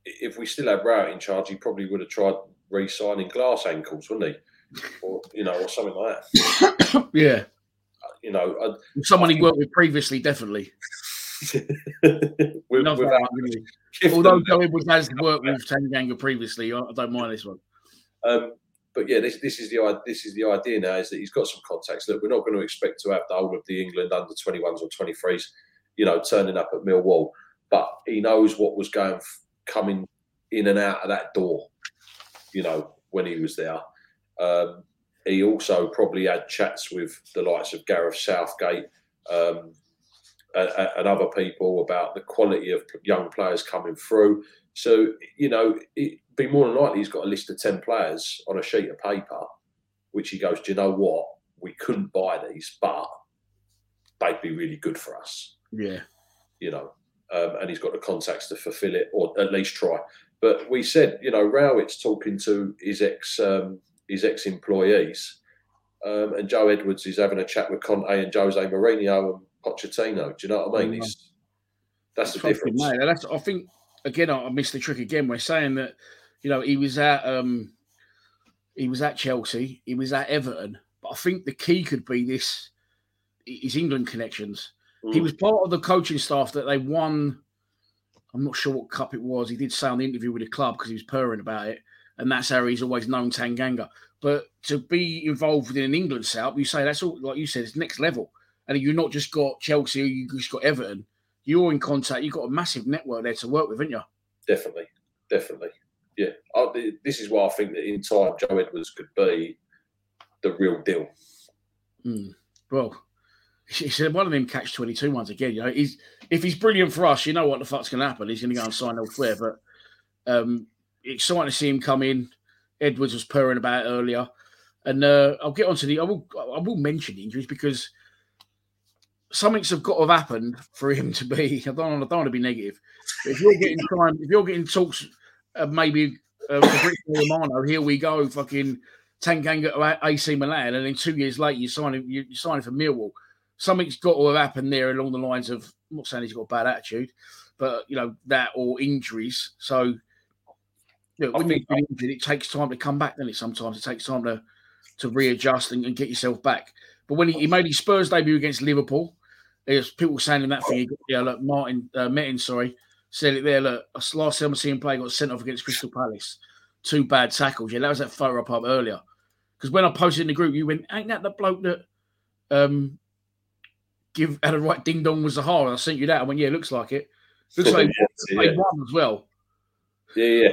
if we still had Rowett in charge, he probably would have tried re-signing glass ankles, wouldn't he? Or you know, or something like that. yeah. You know, I, someone he worked with previously, definitely. with, Although Joey was has worked with Tanganga previously, I don't mind this one. Um, but yeah, this this is the this is the idea now is that he's got some contacts that we're not going to expect to have the whole of the England under 21s or 23s, you know, turning up at Millwall, but he knows what was going coming in and out of that door, you know, when he was there. Um, he also probably had chats with the likes of Gareth Southgate, um, and other people about the quality of young players coming through. So, you know, it'd be more than likely he's got a list of 10 players on a sheet of paper, which he goes, Do you know what? We couldn't buy these, but they'd be really good for us. Yeah. You know, um, and he's got the contacts to fulfill it or at least try. But we said, you know, Rowett's talking to his ex um, his ex employees, um, and Joe Edwards is having a chat with Conte and Jose Mourinho and Pochettino. Do you know what I mean? It's, that's, the difference. Mate, that's, I think again, I missed the trick again. We're saying that you know he was at um, he was at Chelsea, he was at Everton, but I think the key could be this: his England connections. Mm. He was part of the coaching staff that they won. I'm not sure what cup it was. He did say on the interview with the club because he was purring about it, and that's how he's always known Tanganga. But to be involved in an England setup, you say that's all like you said, it's next level and you've not just got Chelsea, you just got Everton. You're in contact. You've got a massive network there to work with, haven't you? Definitely, definitely. yeah. I, this is why I think that in time Joe Edwards could be the real deal. Mm. Well, he said one of them catch 22 ones again. You know, he's if he's brilliant for us, you know what the fuck's going to happen. He's going to go and sign elsewhere. But um, exciting to see him come in. Edwards was purring about earlier, and uh, I'll get onto the. I will. I will mention injuries because something's have got to have happened for him to be. I don't, I don't want to be negative. But if you're getting time, if you're getting talks, uh, maybe uh, Romano, here we go, fucking Tanganga to AC Milan, and then two years later you sign you signing for Millwall. Something's got to have happened there along the lines of. I'm not saying he's got a bad attitude, but you know that or injuries. So, you know, when been injured, it takes time to come back. Then it sometimes it takes time to to readjust and, and get yourself back. But when he, he, made his Spurs debut against Liverpool, there's people saying in that thing, yeah, look, Martin uh, Metin, sorry, said it there. Look, last time I seen him play, got sent off against Crystal Palace. Two bad tackles. Yeah, that was that photo up, earlier. Because when I posted in the group, you went, ain't that the bloke that um give had a right ding dong was the hard? I sent you that. I went, yeah, looks like it. Looks like yeah, yeah. one as well. Yeah, yeah,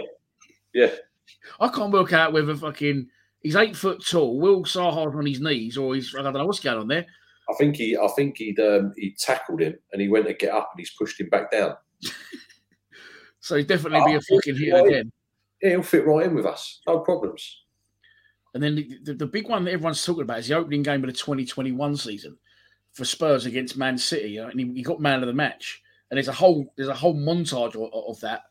yeah. I can't work out whether fucking he's eight foot tall. Will Zaha's on his knees, or he's I don't know what's going on there. I think he, I think he'd um, he tackled him and he went to get up and he's pushed him back down. so he'd definitely be a fucking hit again. Yeah, he'll fit right in with us, no problems. And then the, the, the, big one that everyone's talking about is the opening game of the 2021 season for Spurs against Man City, and he, he, got man of the match. And there's a whole there's a whole montage of, of, that,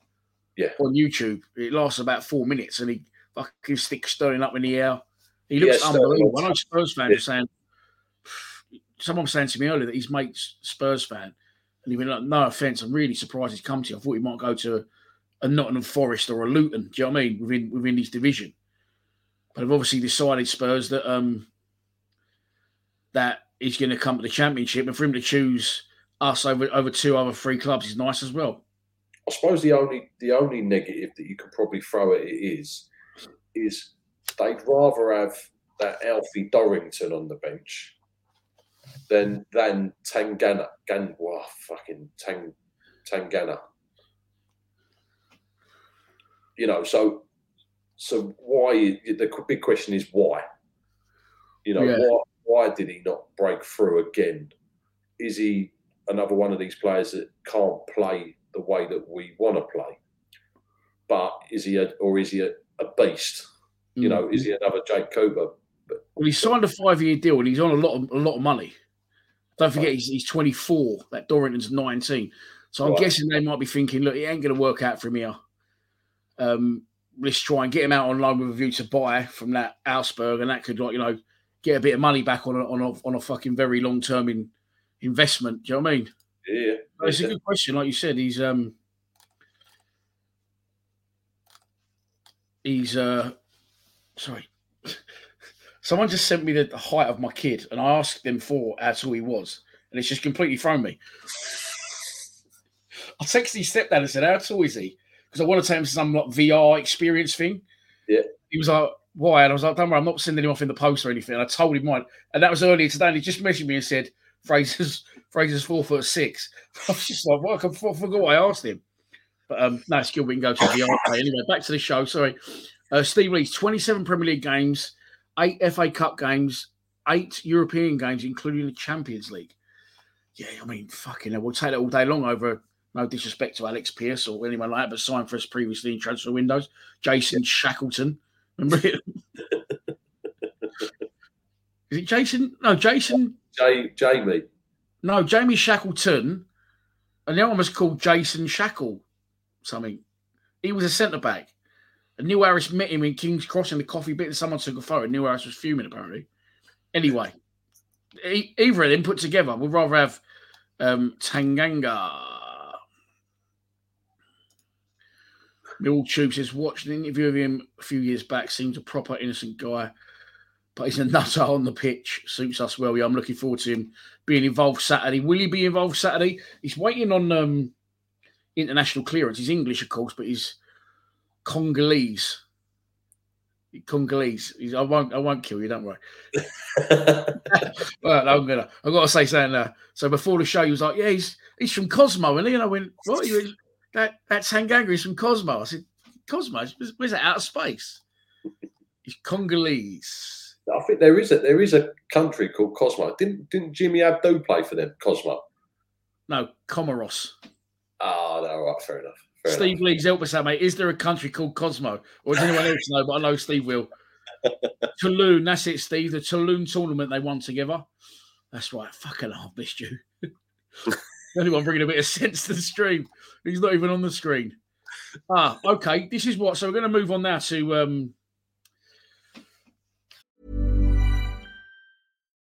yeah, on YouTube. It lasts about four minutes, and he fucking sticks Sterling up in the air. He looks yeah, unbelievable. I know Spurs fans yeah. are saying. Someone was saying to me earlier that he's mate's Spurs fan, and he went like, "No offense, I'm really surprised he's come to you. I thought he might go to a Nottingham Forest or a Luton. Do you know what I mean? Within within his division." But I've obviously decided Spurs that um that he's going to come to the championship, and for him to choose us over over two other three clubs is nice as well. I suppose the only the only negative that you could probably throw at it is is they'd rather have that Alfie Dorrington on the bench than than Tangana. Gan, wow, fucking Tang, Tangana. You know, so so why? The big question is why. You know, yeah. why, why did he not break through again? Is he another one of these players that can't play the way that we want to play? But is he, a, or is he a, a beast? You know, is he mm. another Jake Cooper? But, well, he signed a five-year deal and he's on a lot of a lot of money. Don't forget, he's, he's 24. That Dorrington's 19. So I'm right. guessing they might be thinking, look, it ain't going to work out for him here. Um, let's try and get him out on loan with a view to buy from that Augsburg, and that could, like, you know, get a bit of money back on a, on a, on a fucking very long term in, investment. Do you know what I mean? Yeah, it's a good question. Like you said, he's um he's uh sorry. Someone just sent me the height of my kid, and I asked them for how tall he was, and it's just completely thrown me. I texted his stepdad and said, "How tall is he?" because I want to take him to some like VR experience thing. Yeah. He was like, why? And I was like, don't worry, I'm not sending him off in the post or anything. And I told him mine. And that was earlier today. And he just messaged me and said, Fraser's Fraser's four foot six. I was just like, well, I forgot what I asked him. But um, no, it's good. We can go to VR. anyway, back to the show. Sorry. Uh, Steve Lees, 27 Premier League games, eight FA Cup games, eight European games, including the Champions League. Yeah, I mean, fucking hell, we'll take that all day long over no disrespect to Alex Pearce or anyone like that, but signed for us previously in transfer windows. Jason Shackleton. Remember it? Is it Jason? No, Jason. J- Jamie. No, Jamie Shackleton. And the other one was called Jason Shackle something. He was a centre back. Neil Harris met him in King's Cross in the coffee bit, and someone took a photo. Neil Harris was fuming, apparently. Anyway, either of them put together, we'd rather have um, Tanganga Mill Tube says, watched an interview of him a few years back. Seems a proper innocent guy, but he's a nutter on the pitch. Suits us well. Yeah, I'm looking forward to him being involved Saturday. Will he be involved Saturday? He's waiting on um, international clearance. He's English, of course, but he's Congolese. Congolese. I won't. I won't kill you. Don't worry. well, I'm gonna. I've got to say something. There. So before the show, he was like, "Yeah, he's he's from Cosmo," and then I went, "What?" Went, that that's Tanganga. He's from Cosmo. I said, "Cosmo? Where's that out of space? He's Congolese. I think there is a there is a country called Cosmo. Didn't didn't Jimmy Abdou play for them? Cosmo. No, Comoros. Ah, no, right, fair enough. Fair Steve enough. Leeds, help us out, mate. Is there a country called Cosmo? Or does anyone else know? But I know Steve will. Toulon, that's it, Steve. The Toulon tournament they won together. That's right. Fucking hell, I've missed you. Anyone bringing a bit of sense to the stream? He's not even on the screen. Ah, okay. This is what. So we're going to move on now to um,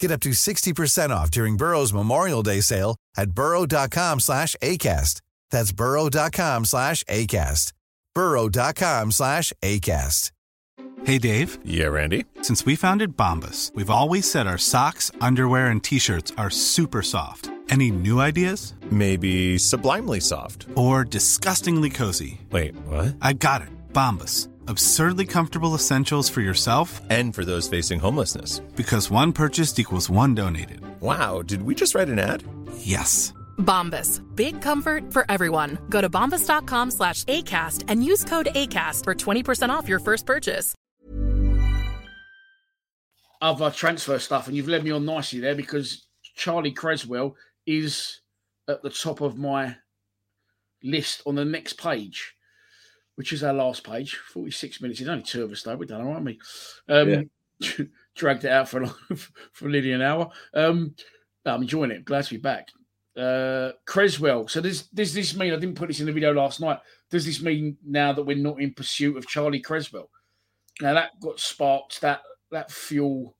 Get up to 60% off during Burrow's Memorial Day sale at burrow.com slash ACAST. That's burrow.com slash ACAST. burrow.com slash ACAST. Hey, Dave. Yeah, Randy. Since we founded Bombas, we've always said our socks, underwear, and T-shirts are super soft. Any new ideas? Maybe sublimely soft. Or disgustingly cozy? Wait, what? I got it. Bombas. Absurdly comfortable essentials for yourself And for those facing homelessness. because one purchased equals one donated. Wow, did we just write an ad? Yes. Bombas. Big comfort for everyone. Go to bombas.com slash ACAST and use code ACAST for 20% off your first purchase. other transfer stuff, and you've led me on nicely there because Charlie Cresswell is at the top of my list on the next page, which is our last page. Forty-six minutes. It's only two of us though. We've done all right, me. Um, dragged it out for long- for nearly an hour. Um, I'm enjoying it. Glad to be back. Uh, Cresswell. So does does this mean I didn't put this in the video last night? Does this mean now that we're not in pursuit of Charlie Cresswell? Now that got sparked. That that fuel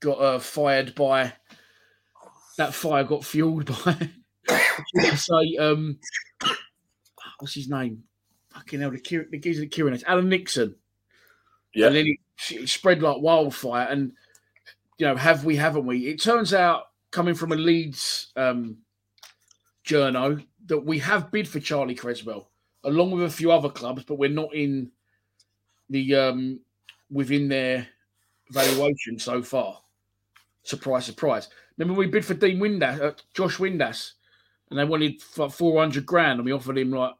got uh, fired by that fire got fueled by say um what's his name fucking hell the, Kier- the geezer at Kieran Alan Nixon Yeah. and then it, it spread like wildfire and you know have we haven't we it turns out coming from a Leeds um journo that we have bid for Charlie Cresswell along with a few other clubs but we're not in the um within their valuation so far. Surprise, surprise. Remember we bid for Dean Windass, uh, Josh Windass, and they wanted four hundred grand, and we offered him like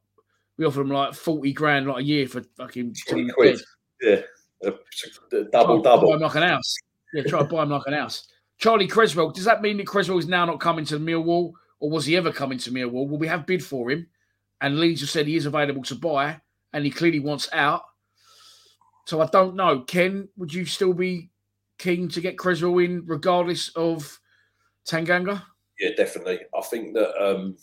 we offered them like forty grand like a year for fucking 20 quid. Yeah. A Try double Buy like an house. Yeah, try to buy him like an house. Charlie Cresswell. Does that mean that Cresswell is now not coming to the Millwall, or was he ever coming to Millwall? Well, we have bid for him, and Leeds have said he is available to buy, and he clearly wants out. So I don't know. Ken, would you still be keen to get Cresswell in, regardless of Tanganga? Yeah, definitely. I think that um,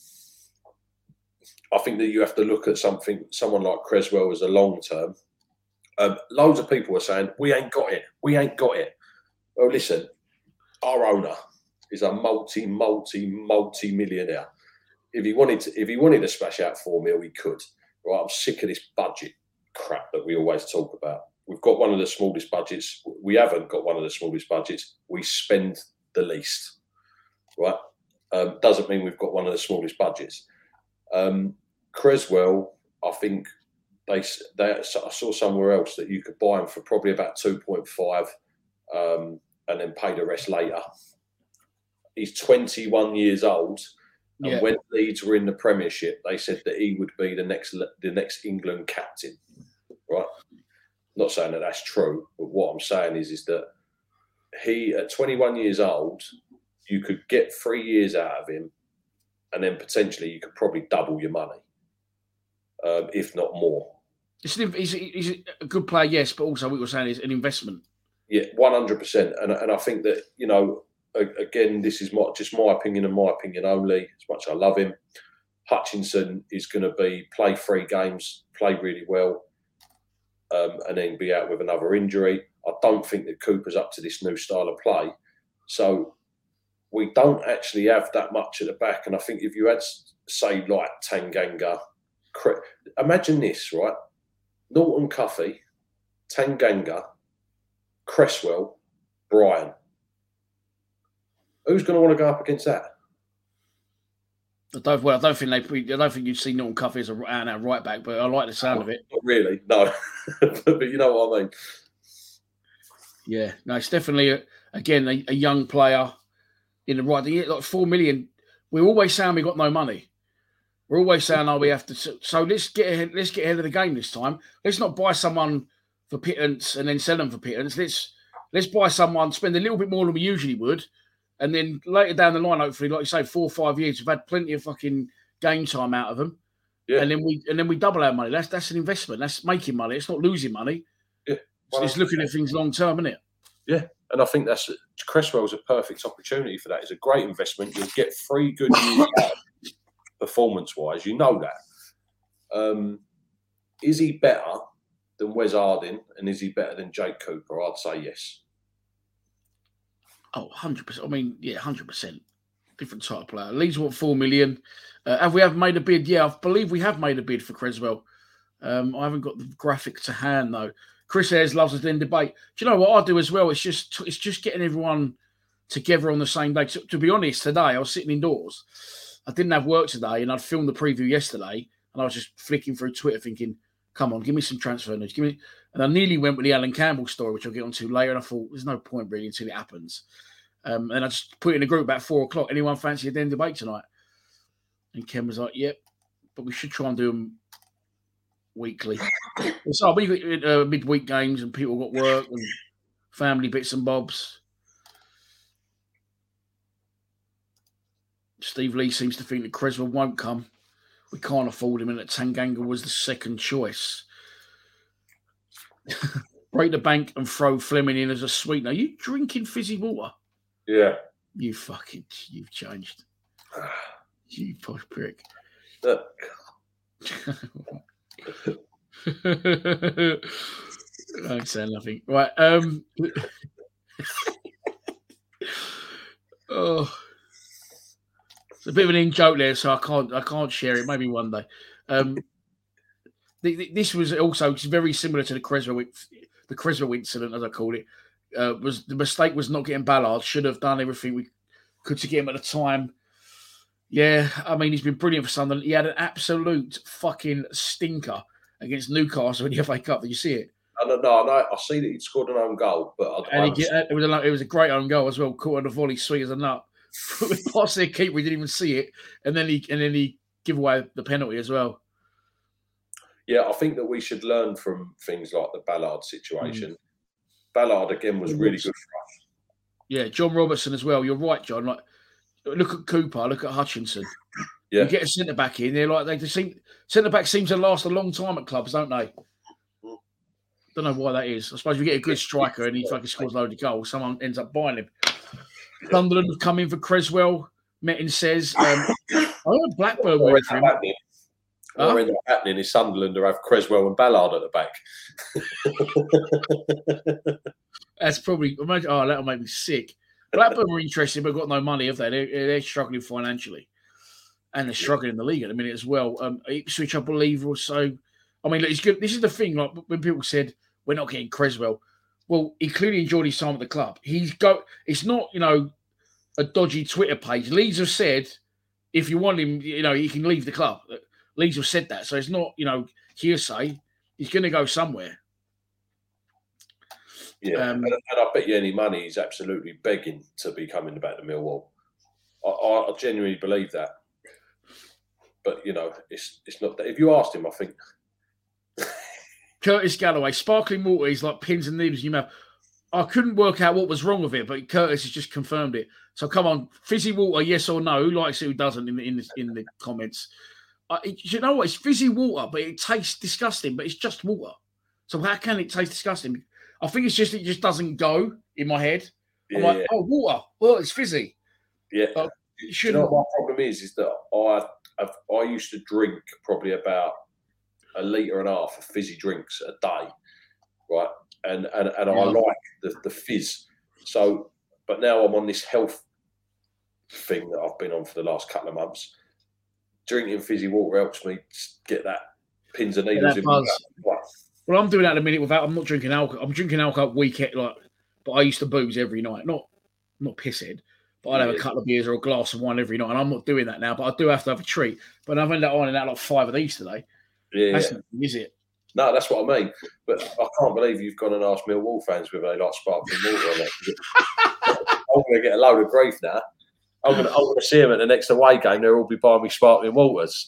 I think that you have to look at something, someone like Cresswell as a long term. Um, loads of people are saying we ain't got it, we ain't got it. Well, listen, our owner is a multi, multi, multi millionaire. If he wanted to, if he wanted to smash out four mil, he could. Right, I'm sick of this budget crap that we always talk about. We've got one of the smallest budgets. We haven't got one of the smallest budgets. We spend the least right? Um, doesn't mean we've got one of the smallest budgets. Um, Cresswell, I think they, they I saw somewhere else that you could buy him for probably about two point five, um, and then pay the rest later. He's twenty one years old. And Yeah. when Leeds were in the Premiership, they said that he would be the next the next England captain. Right? Not saying that that's true, but what I'm saying is is that he at 21 years old, you could get three years out of him, and then potentially you could probably double your money, um, if not more. It's an, he's, he's a good player, yes, but also what you're saying is an investment. Yeah, one hundred percent, and and I think that you know, again, this is my, just my opinion and my opinion only. As much as I love him, Hutchinson is going to be play three games, play really well, um, and then be out with another injury. I don't think that Cooper's up to this new style of play, so we don't actually have that much at the back. And I think if you had, say, like Tanganga, imagine this, right? Norton Cuffy, Tanganga. Cresswell, Bryan. Who's going to want to go up against that? I don't, well, I don't think they. I don't think you'd see Norton Cuffy as a and out right back, but I like the sound of it. Not really, no. but you know what I mean. Yeah, no, it's definitely a, again a, a young player in the right. thing. Like four million, we're always saying we got no money. We're always saying, oh, we have to. So, let's get ahead. Let's get ahead of the game this time. Let's not buy someone for pittance and then sell them for pittance. Let's let's buy someone, spend a little bit more than we usually would, and then later down the line, hopefully, like you say, four or five years, we've had plenty of fucking game time out of them. Yeah. And then we and then we double our money. That's that's an investment. That's making money. It's not losing money. Yeah. So it's looking at things long term, isn't it? Yeah, and I think that's Cresswell's a perfect opportunity for that. It's a great investment. You'll get three good years performance wise. You know that. Um, is he better than Wes Harding and is he better than Jake Cooper? I'd say yes. Oh, 100%. I mean, yeah, 100%. Different type of player. Leeds want 4 million. Uh, have we have made a bid? Yeah, I believe we have made a bid for Cresswell. Um, I haven't got the graphic to hand, though. Chris Ayres loves us in debate. Do you know what I do as well? It's just it's just getting everyone together on the same day. To, to be honest, today I was sitting indoors. I didn't have work today, and I'd filmed the preview yesterday, and I was just flicking through Twitter, thinking, "Come on, give me some transfer news." Give me, and I nearly went with the Alan Campbell story, which I'll get onto later. And I thought, "There's no point really until it happens." Um, and I just put in a group about four o'clock. Anyone fancy a den debate tonight? And Ken was like, "Yep, but we should try and do them weekly." so we got uh, midweek games, and people got work and family bits and bobs. Steve Lee seems to think that Cresswell won't come. We can't afford him, and that Tanganga was the second choice. Break the bank and throw Flemming in as a sweetener. Are you drinking fizzy water? Yeah. You fucking, you've changed. You posh prick. Look, I'm saying nothing. Right. Um. oh, it's a bit of an in joke there, so I can't. I can't share it. Maybe one day. Um. the- the- this was also very similar to the Cresswell, the Cresswell incident, as I call it. Uh, was the mistake was not getting Ballard. Should have done everything we could to get him at the time. Yeah, I mean he's been brilliant for Sunderland. He had an absolute fucking stinker against Newcastle in the FA Cup. Did you see it? I don't know. I, know, I see that he'd scored an own goal, but I, And I get- it was a it was a great own goal as well. Caught on the volley, sweet as a nut. Past their keeper, we didn't even see it, and then he and then he give away the penalty as well. Yeah, I think that we should learn from things like the Ballard situation. Mm. Ballard again was really good for us. Yeah, John Robertson as well. You're right, John. Like, look at Cooper, look at Hutchinson. Yeah. You get a centre back in, they're like they just seem centre back seem to last a long time at clubs, don't they? Don't know why that is. I suppose you get a good striker and he fucking scores loads of goals. Someone ends up buying him. Sunderland have come in for Cresswell. Metin says, um, I heard Blackburn went for him. happening, Huh? what happening is Sunderland will have Cresswell and Ballard at the back. That's probably imagine. Oh, that'll make me sick. Blackburn were interested, but got no money, have they? They're, they're struggling financially, and they're struggling in the league at the minute as well. Um, Ipswich, I believe, also. I mean, look, it's good. This is the thing. Like when people said we're not getting Cresswell, well, he clearly enjoyed his time at the club. He's go. It's not you know a dodgy Twitter page. Leeds have said if you want him, you know, he can leave the club. Leeds have said that, so it's not you know hearsay. He's going to go somewhere. Yeah, Um, and, and I bet you any money he's absolutely begging to be coming back to Millwall. I, I, genuinely believe that. but you know, it's it's not that. If you asked him, I think Curtis Galloway, sparkling water is like pins and needles in your mouth. I couldn't work out what was wrong with it, but Curtis has just confirmed it. So come on, fizzy water, yes or no? Who likes it? Who doesn't? In the in the, in the comments. Uh, it, you know what? It's fizzy water, but it tastes disgusting. But it's just water. So how can it taste disgusting? I think it's just it just doesn't go in my head. I'm Yeah, like, yeah. oh, water. Well, it's fizzy. yeah. Do It you shouldn't. know what my problem is? Is that I I've, I used to drink probably about a litre and a half of fizzy drinks a day, right? And and, and I like the, the fizz. So, but now I'm on this health thing that I've been on for the last couple of months. Drinking fizzy water helps me get that pins and needles in my gut. Well, I'm doing that in a minute without. I'm not drinking alcohol. I'm drinking alcohol weekend, like, but I used to booze every night. Not, not pisshead, but I'd have a couple of beers or a glass of wine every night, and I'm not doing that now. But I do have to have a treat. But I've ended up on out like five of these today. Yeah, That's nothing, is it? No, that's what I mean. But I can't believe you've gone and asked Millwall fans whether they like sparkling water or not. I'm going to get a load of grief now. I'm going to, I'm going to see them at the next away game. They'll all be buying me sparkling waters.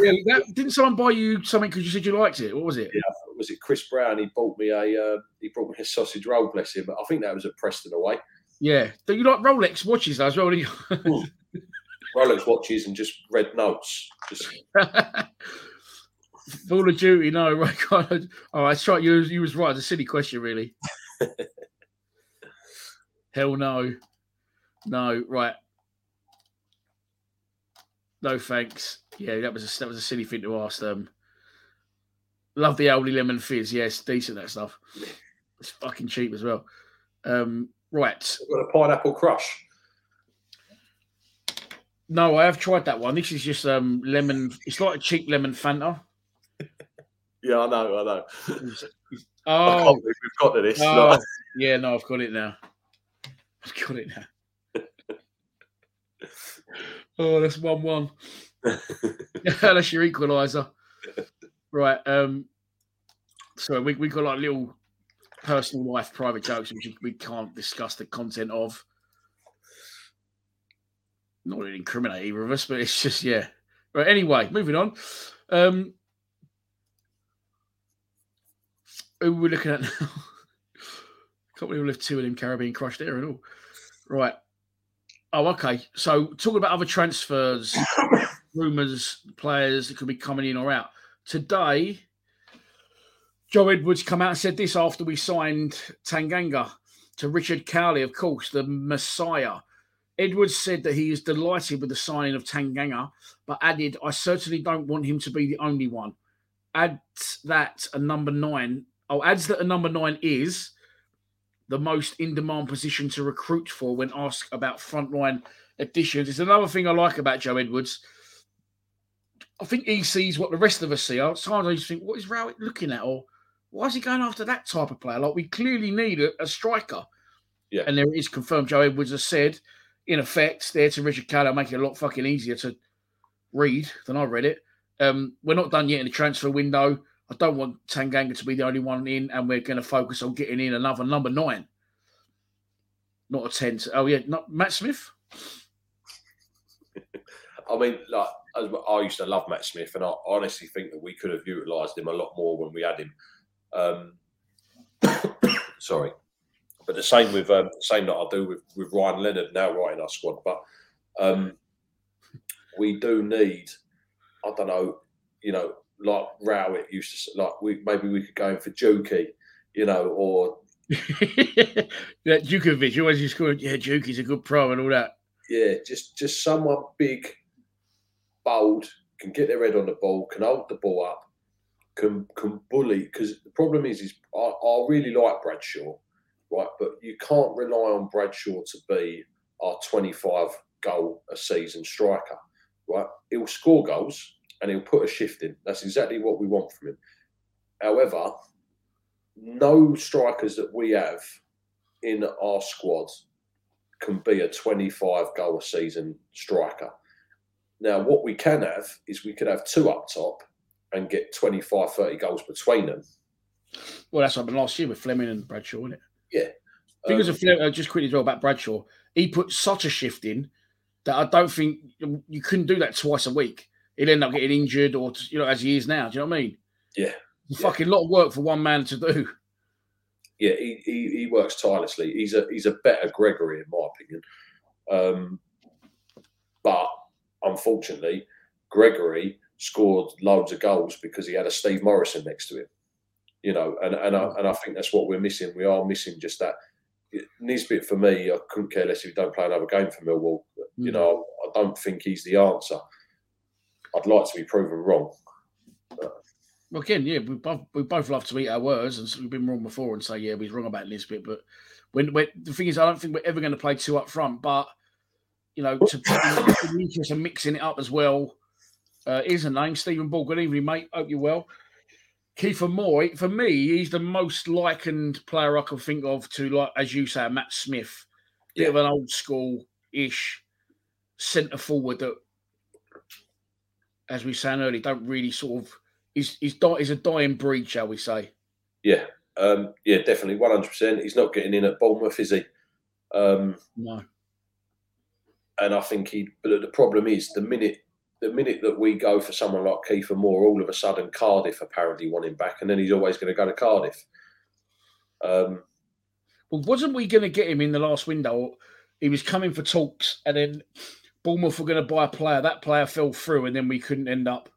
Yeah, that, didn't someone buy you something because you said you liked it? What was it? Yeah, was it Chris Brown? He bought me a uh, he brought me a sausage roll. Bless him. But I think that was at Preston away. Yeah. Do you like Rolex watches though as well? Rolex watches and just red notes. Just Call of Duty, no, right? God. All right, right. You, you was right. It's a silly question, really. Hell no, no. Right. No thanks. Yeah, that was a, that was a silly thing to ask them. Love the Aldi lemon fizz. Yes, decent that stuff. It's fucking cheap as well. Um, right. Got a pineapple crush. No, I have tried that one. This is just um lemon. It's like a cheap lemon Fanta. Yeah, I know, I know. I Oh, can't we've got to this. Oh, yeah, no, I've got it now. I've got it now. Oh, that's one one. that's your equaliser. Right. Um. So we we got like little personal life, private jokes, which we can't discuss the content of. Not really incriminate either of us, but it's just yeah. Right. Anyway, moving on. Um. Who we're looking at now? Can't believe we left two of them Caribbean crushed there and all. Right. Oh, okay. So talking about other transfers, rumours, players that could be coming in or out. Today, Joe Edwards come out and said this after we signed Tanganga to Richard Cawley, of course, the Messiah. Edwards said that he is delighted with the signing of Tanganga, but added, I certainly don't want him to be the only one. Adds that a number nine, oh, adds that a number nine is the most in demand position to recruit for when asked about frontline additions. It's another thing I like about Joe Edwards. I think he sees what the rest of us see. Sometimes I just think, what is Rowett looking at? Or why is he going after that type of player? Like, we clearly need a, a striker. Yeah. And there is confirmed. Joe Edwards has said, in effect, there to Richard Cawley, make it a lot fucking easier to read than I read it. Um, we're not done yet in the transfer window. I don't want Tanganga to be the only one in, and we're going to focus on getting in another number nine, not a ten. Oh yeah, not Matt Smith. I mean, like I used to love Matt Smith, and I honestly think that we could have utilised him a lot more when we had him. Um, sorry, but the same with um, same that I do with, with Ryan Leonard now right in our squad. But um, we do need, I don't know, you know, like Rowett used to like. We maybe we could go in for Juki, you know, or yeah, Djukovic. You always just go, yeah, Juki's a good pro and all that. yeah, just just someone big, bold, can get their head on the ball, can hold the ball up, can can bully. Because the problem is, is I, I really like Bradshaw, right? But you can't rely on Bradshaw to be our 25 goal a season striker, right? He'll score goals and he'll put a shift in. That's exactly what we want from him. However, no strikers that we have in our squad can be a 25 goal a season striker. Now, what we can have is we could have two up top and get 25, 30 goals between them. Well, that's what happened last year with Flemming and Bradshaw, wasn't it? Yeah. Fingers Um, of Flemming, uh, just quickly as well about Bradshaw. He put such a shift in that I don't think you couldn't do that twice a week. He'll end up getting injured or you know as he is now. Do you know what I mean? Yeah, a fucking lot of work for one man to do. yeah, he, he, he works tirelessly. He's a he's a better Gregory in my opinion. Um, but unfortunately, Gregory scored loads of goals because he had a Steve Morison next to him. You know, and and I, and I think that's what we're missing. We are missing just that. Nisbet for me, I couldn't care less if he don't play another game for Millwall. You know, I don't think he's the answer. I'd like to be proven wrong. Well, again, yeah, we both we both love to eat our words, and so we've been wrong before and say yeah, we was wrong about Nisbet. But when, when the thing is, I don't think we're ever going to play two up front. But you know, to in the interest of mixing it up as well, uh, is a name Stephen Ball. Good evening, mate. Hope you're well. Kiefer Moore, for me, he's the most likened player I can think of to, like as you say, Matt Smith, bit of an old school ish centre forward that, as we said earlier, don't really sort of is is di- is a dying breed, shall we say? Yeah, um, yeah, definitely, one hundred percent. He's not getting in at Bournemouth, is he? Um, No. and I think he. But the problem is the minute the minute that we go for someone like Kiefer Moore, all of a sudden Cardiff apparently want him back, and then he's always going to go to Cardiff. Um, Well, wasn't we going to get him in the last window? He was coming for talks, and then Bournemouth were going to buy a player. That player fell through, and then we couldn't end up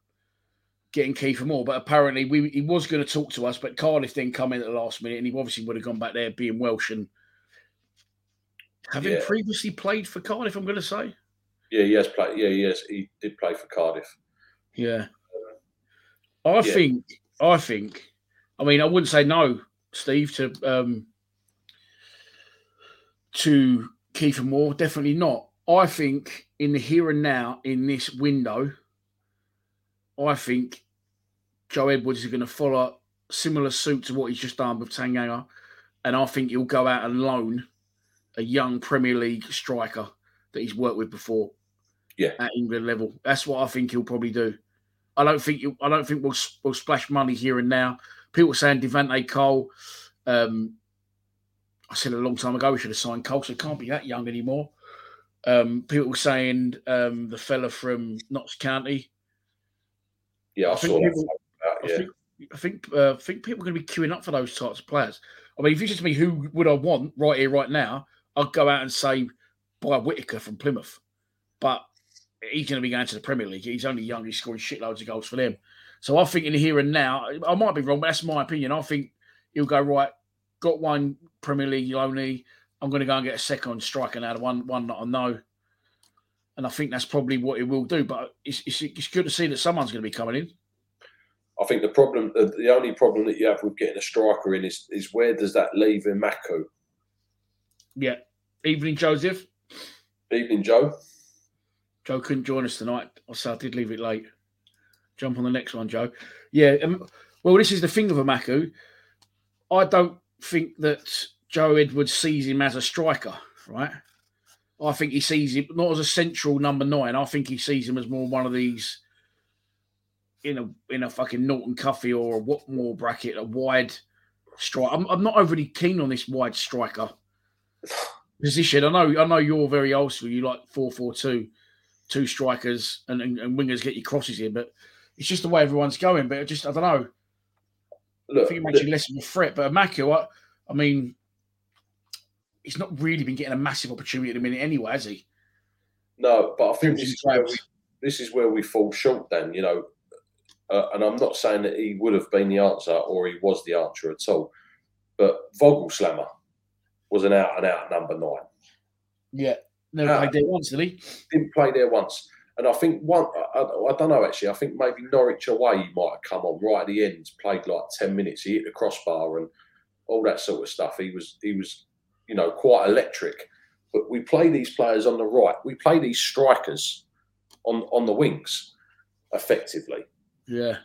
getting Kiefer Moore. But apparently, we he was going to talk to us, but Cardiff then come in at the last minute, and he obviously would have gone back there being Welsh and having Yeah. previously played for Cardiff. I'm going to say, yeah, he has played. Yeah, he has. He did play for Cardiff. yeah. I Yeah. think, I think, I mean, I wouldn't say no, Steve, to um, to Kiefer Moore. Definitely not. I think in the here and now, in this window, I think Joe Edwards is going to follow similar suit to what he's just done with Tanganga, and I think he'll go out and loan a young Premier League striker that he's worked with before Yeah, at England level. That's what I think he'll probably do. I don't think I don't think we'll we'll splash money here and now. People saying Devante Cole. Um, I said a long time ago we should have signed Cole, so he can't be that young anymore. Um, people saying um, the fella from Notts County. yeah, I, I think saw that. people- I think I think uh, think people are going to be queuing up for those types of players. I mean, if you said to me who would I want right here, right now, I'd go out and say buy Whitaker from Plymouth, but he's going to be going to the Premier League. He's only young. He's scoring shitloads of goals for them. So I think in the here and now, I might be wrong, but that's my opinion. I think he'll go right. Got one Premier League only. I'm going to go and get a second striker now, the one one that I know. And I think that's probably what it will do. But it's, it's, it's good to see that someone's going to be coming in. I think the problem, the, only problem that you have with getting a striker in is is where does that leave Emakhu? Yeah. Evening, Joseph. Evening, Joe. Joe couldn't join us tonight. So I did leave it late. Jump on the next one, Joe. Yeah. Um, well, this is the thing of Emakhu. I don't think that Joe Edwards sees him as a striker, right? I think he sees him not as a central number nine. I think he sees him as more one of these in a in a fucking Norton-Cuffy or a Watmore bracket, a wide strike. I'm, I'm not overly keen on this wide striker position. I know I know you're very old school. You like four four two, two strikers and, and, and wingers get your crosses in, but it's just the way everyone's going. But just I don't know. I Look, think it makes you less of a threat. But Emakhu, I, I mean, he's not really been getting a massive opportunity at the minute anyway, has he? no, but I think this is, where we, this is where we fall short. Then you know, uh, and I'm not saying that he would have been the answer or he was the answer at all, but Voglsammer was an out and out number nine. Yeah. Never Ah. played there once, did he? didn't play there once. And I think one, I, I, I don't know actually. I think maybe Norwich away he might have come on right at the end, played like ten minutes. He hit the crossbar and all that sort of stuff. He was he was, you know, quite electric. But we play these players on the right. We play these strikers on on the wings, effectively, Yeah.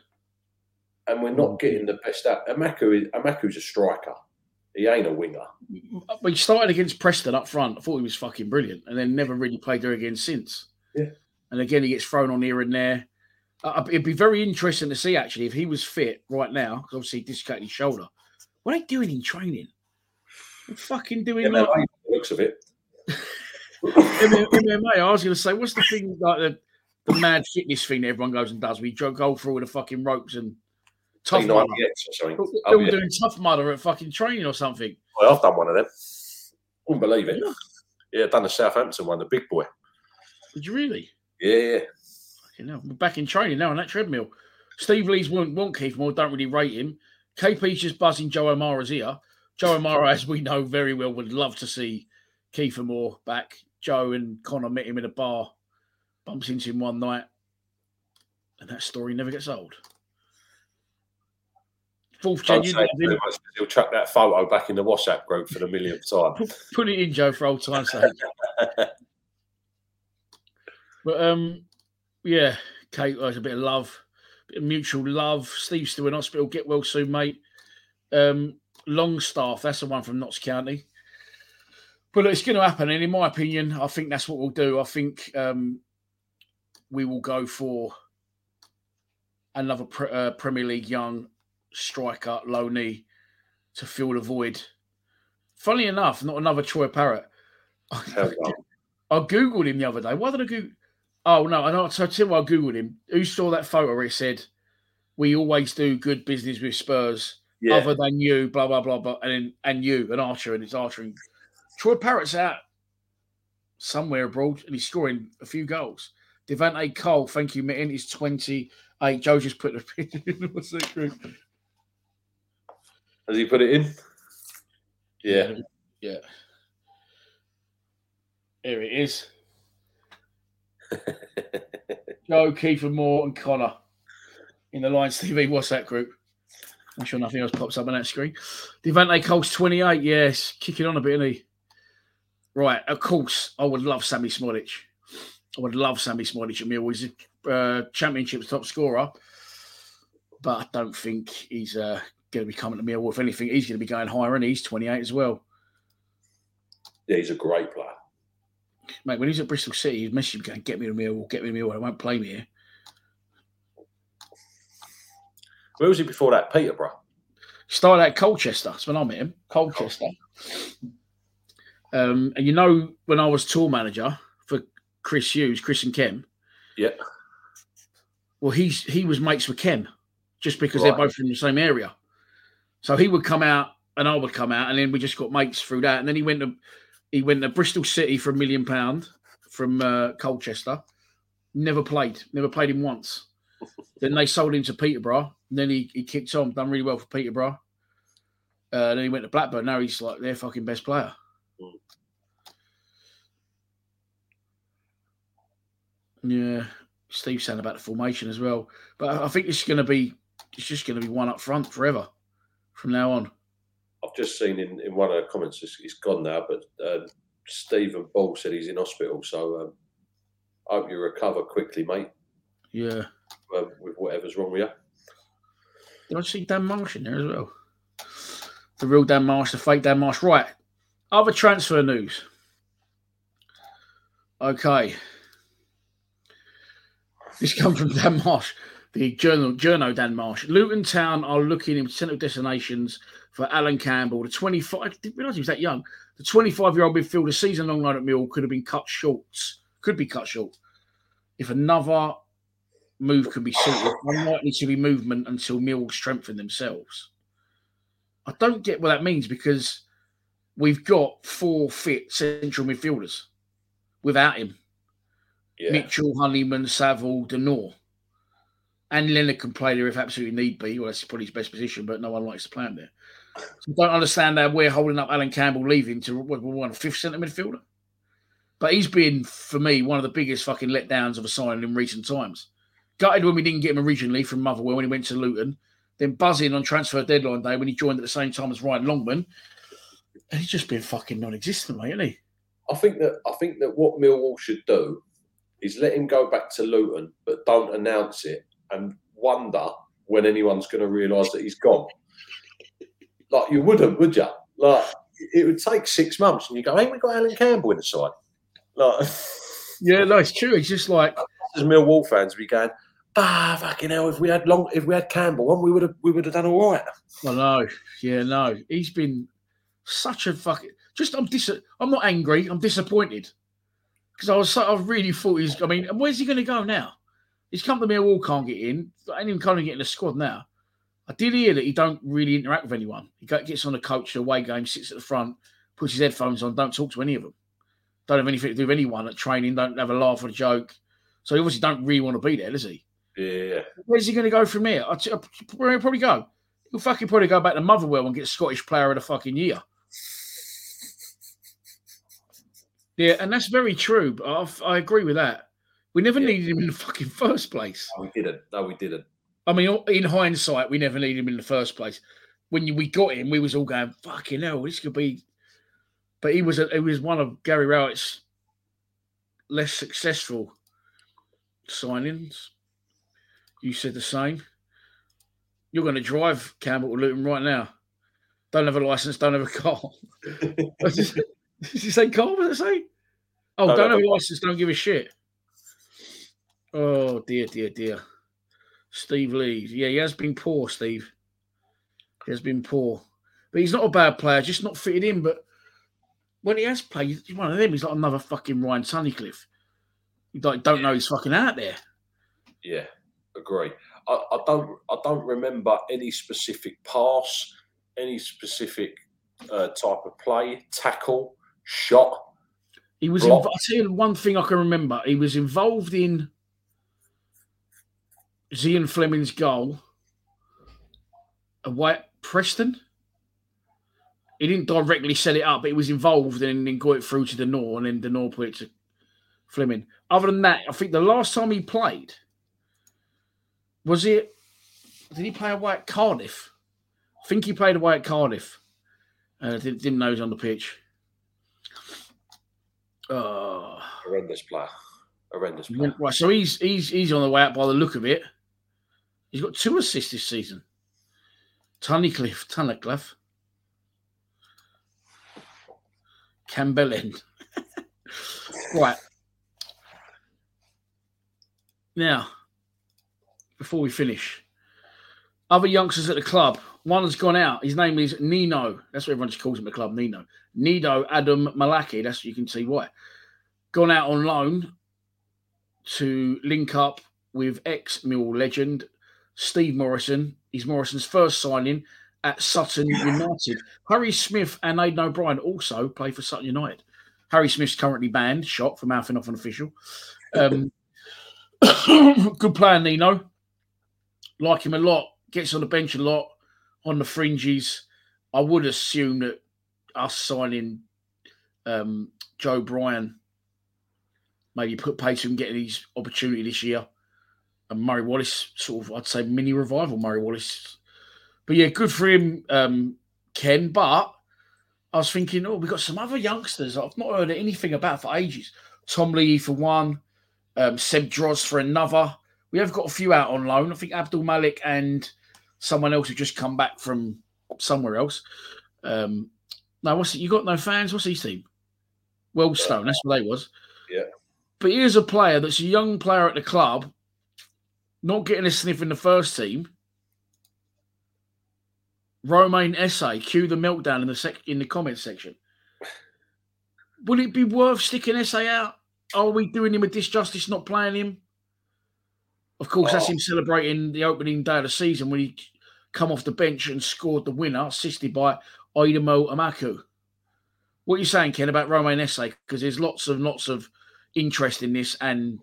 and we're not getting the best out. Emakhu is Emakhu's a striker. He ain't a winger. But he started against Preston up front. I thought he was fucking brilliant, and then never really played there again since. Yeah. And again, he gets thrown on here and there. Uh, it'd be very interesting to see actually if he was fit right now, because obviously he dislocated his shoulder. What are they doing in training? Fucking doing MMA, like looks of it. MMA. I was going to say, what's the thing like the the mad fitness thing that everyone goes and does. We go through all the fucking ropes and tough P90X mudder. They're Oh, yeah. doing tough mudder at fucking training or something. Well, I've done one of them. Wouldn't believe it. Yeah, done the Southampton one, the big boy. Did you really? Yeah, yeah. You know, we're back in training now on that treadmill. Steve Lee's won't want Keith Moore, don't really rate him. KP's just buzzing Joe O'Mara's ear. Joe O'Mara, as we know very well, would love to see Kiefer Moore back. Joe and Connor met him in a bar, bumps into him one night, and that story never gets old. Fourth gen, you say it love too him. much 'cause he'll chuck that photo back in the WhatsApp group for the millionth time. put it in, Joe, for old time's sake. but um, yeah, Kate has a bit of love, bit of mutual love. Steve's still in hospital. Get well soon, mate. Um, Longstaff, that's the one from Notts County. But look, it's going to happen, and in my opinion, I think that's what we'll do. I think um, we will go for another pre- uh, Premier League young striker, low knee, to fill the void. Funny enough, not another Troy Parrott. I googled him the other day. Why did I Google? Oh no, I know. So I tell you why I googled him. Who saw that photo where it said, "We always do good business with Spurs, Yeah. other than you." Blah blah blah blah, and then, and you, and archer, and it's archering. Troy Parrott's out somewhere abroad, and he's scoring a few goals. Devante Cole, thank you, Mitten. He's twenty-eight. Joe just put the picture in the WhatsApp group. Has he put it in? Yeah. Yeah. Here it is. Joe, Kiefer Moore, and Connor in the Lions TV WhatsApp group. I'm sure nothing else pops up on that screen. Devante Cole's 28. Yes, kicking on a bit, isn't he? Right, of course, I would love Sammy Smodic. I would love Sammy Smodic at Millwall. He's a uh, championship's top scorer, but I don't think he's uh, going to be coming to Millwall. If anything, he's going to be going higher, and he's 28 as well. Yeah, he's a great player. Mate, when he's at Bristol City, he'd message me going, get me to Millwall, get me to Millwall. I won't play me here. Where was he before that? Peterborough. Started at Colchester. That's when I met him. Colchester. Um, and you know, when I was tour manager for Chris Hughes, Chris and Kem, Yeah. well, he's he was mates with Kem just because Right. they're both from the same area. So he would come out and I would come out, and then we just got mates through that. And then he went to he went to Bristol City for a million pound from uh, Colchester. Never played, never played him once. then they sold him to Peterborough. And then he, he kicked on, done really well for Peterborough. Uh, then he went to Blackburn. Now he's like their fucking best player. Yeah, Steve's saying about the formation as well. But I I think it's going to be, it's just going to be one up front forever from now on. I've just seen in, in one of the comments, it's, it's gone now, but uh, Stephen Ball said he's in hospital. So um, I hope you recover quickly, mate, Yeah. um, with whatever's wrong with you. Did I see Dan Marsh in there as well? The real Dan Marsh, the fake Dan Marsh. Right. Other transfer news. Okay. This comes from Dan Marsh, the journal, journo Dan Marsh. Luton Town are looking in potential destinations for Alan Campbell, the 25. I didn't realise he was that young. The 25 year old midfielder, season long loan at Mill, could have been cut short. Could be cut short if another move could be sorted. Unlikely to be movement until Mill strengthen themselves. I don't get what that means because we've got four fit central midfielders without him. Yeah. Mitchell, Honeyman, Saville, De Norre. And Leonard can play there if absolutely need be. Well, that's probably his best position, but no one likes to play him there. So I don't understand how we're holding up Alan Campbell leaving to what, we want a fifth centre midfielder. But he's been, for me, one of the biggest fucking letdowns of a signing in recent times. Gutted when we didn't get him originally from Motherwell when he went to Luton. Then buzzing on transfer deadline day when he joined at the same time as Ryan Longman. And he's just been fucking non-existent, mate, hasn't he? I think that I think that what Millwall should do is let him go back to Luton, but don't announce it and wonder when anyone's going to realise that he's gone. Like you wouldn't, would you? Like it would take six months, and you go, "Ain't we got Alan Campbell in the side?" Like Yeah, no, it's true. It's just like as Millwall fans, we going, "Ah, fucking hell! If we had long, if we had Campbell, on, we would have, we would have done all right." I know. Yeah, no. He's been such a fucking. Just I'm dis. I'm not angry. I'm disappointed because I was. So, I really thought he's. I mean, where's he going to go now? He's come to Millwall, can't get in. I ain't even of getting the squad now. I did hear that he don't really interact with anyone. He gets on the coach, the away game, sits at the front, puts his headphones on, don't talk to any of them. Don't have anything to do with anyone at training. Don't have a laugh or a joke. So he obviously don't really want to be there, does he? Yeah, Where's he going to go from here? I'll, t- I'll where he'll probably go. He'll fucking probably go back to Motherwell and get Scottish Player of the fucking Year. Yeah, and that's very true. But I, I agree with that. We never Yeah. needed him in the fucking first place. no, we didn't. No, we didn't. I mean, in hindsight, we never needed him in the first place. When we got him, we was all going, "Fucking hell, this could be." But he was a, he was one of Gary Rowett's less successful signings. You said the same. You're going to drive Campbell to Luton right now. Don't have a license. Don't have a car. Did you- say car? What did it say? Oh, Don't don't have a license. Don't give a shit. Oh dear, dear, dear. Steve Lee. Yeah, he has been poor, Steve. He has been poor. But he's not a bad player, just not fitted in. But when he has played, he's one of them. He's like another fucking Ryan Tunnicliffe. You like, don't know he's fucking out there. Yeah, agree. I, I don't. I don't remember any specific pass, any specific uh, type of play, tackle, shot. He was. Inv- I'll tell you one thing I can remember. He was involved in Zian Flemming's goal away at Preston. He didn't directly set it up, but he was involved and then got it through to De Norre, and then De Norre put it to Flemming. Other than that, I think the last time he played was it. Did he play away at Cardiff? I think he played away at Cardiff. Uh, didn't, didn't know he was on the pitch. Oh. Horrendous player. Horrendous player. Right, so he's he's he's on the way out by the look of it. He's got two assists this season. Tunnicliffe, Tunnicliffe. Campbell right. Now, before we finish, other youngsters at the club. One has gone out. His name is Nino. That's what everyone just calls him at the club, Nino. Nido Adam Malaki. That's you can see why. Gone out on loan to link up with ex Mill legend Steve Morison. He's Morison's first signing at Sutton United. Harry Smith and Aidan O'Brien also play for Sutton United. Harry Smith's currently banned, shot for mouthing off an official. Um, good player, Nino. Like him a lot. Gets on the bench a lot, on the fringes. I would assume that us signing um, Joe Bryan maybe put pace in getting his opportunity this year. And Murray Wallace, sort of, I'd say mini revival, Murray Wallace. But yeah, good for him, um, Ken. But I was thinking, oh, we've got some other youngsters I've not heard anything about for ages. Tom Lee for one, um, Seb Droz for another. We have got a few out on loan. I think Abdul Malik and someone else who just come back from somewhere else. Um, no, what's it? You got no fans? What's his team? Wellstone, that's what they was. Yeah. But here's a player that's a young player at the club, not getting a sniff in the first team. Romain Esse, cue the meltdown in the sec- in the comments section. Would it be worth sticking Esse out? Are we doing him a disjustice not playing him? Of course, that's Oh. him celebrating the opening day of the season when he come off the bench and scored the winner, assisted by Aidomo Emakhu. What are you saying, Ken, about Romain Esse? Because there's lots and lots of interest in this and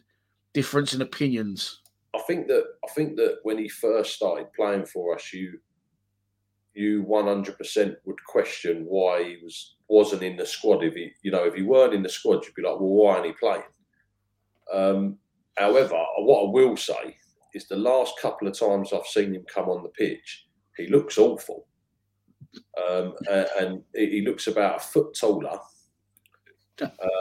difference in opinions. I think that I think that when he first started playing for us, you you one hundred percent would question why he was wasn't in the squad. If he you know if he weren't in the squad, you'd be like, well, why aren't he playing? Um, however, what I will say is the last couple of times I've seen him come on the pitch, he looks awful, um, and he he looks about a foot taller.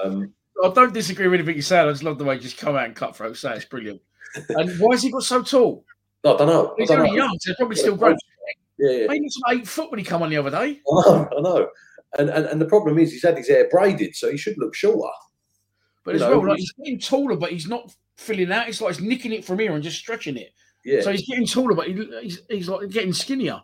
Um, I don't disagree with anything you said. I just love the way you just come out and cutthroat say it's brilliant. and why has he got so tall? I don't know. I He's don't only know. young, so he's probably still growing. Yeah, yeah. He was eight foot when he come on the other day. I know, I know. And, and and the problem is he's had his hair braided, so he should look shorter. But You as know, well, like he's getting taller, but he's not filling out. It's like he's nicking it from here and just stretching it. Yeah, So he's getting taller, but he, he's, he's like getting skinnier.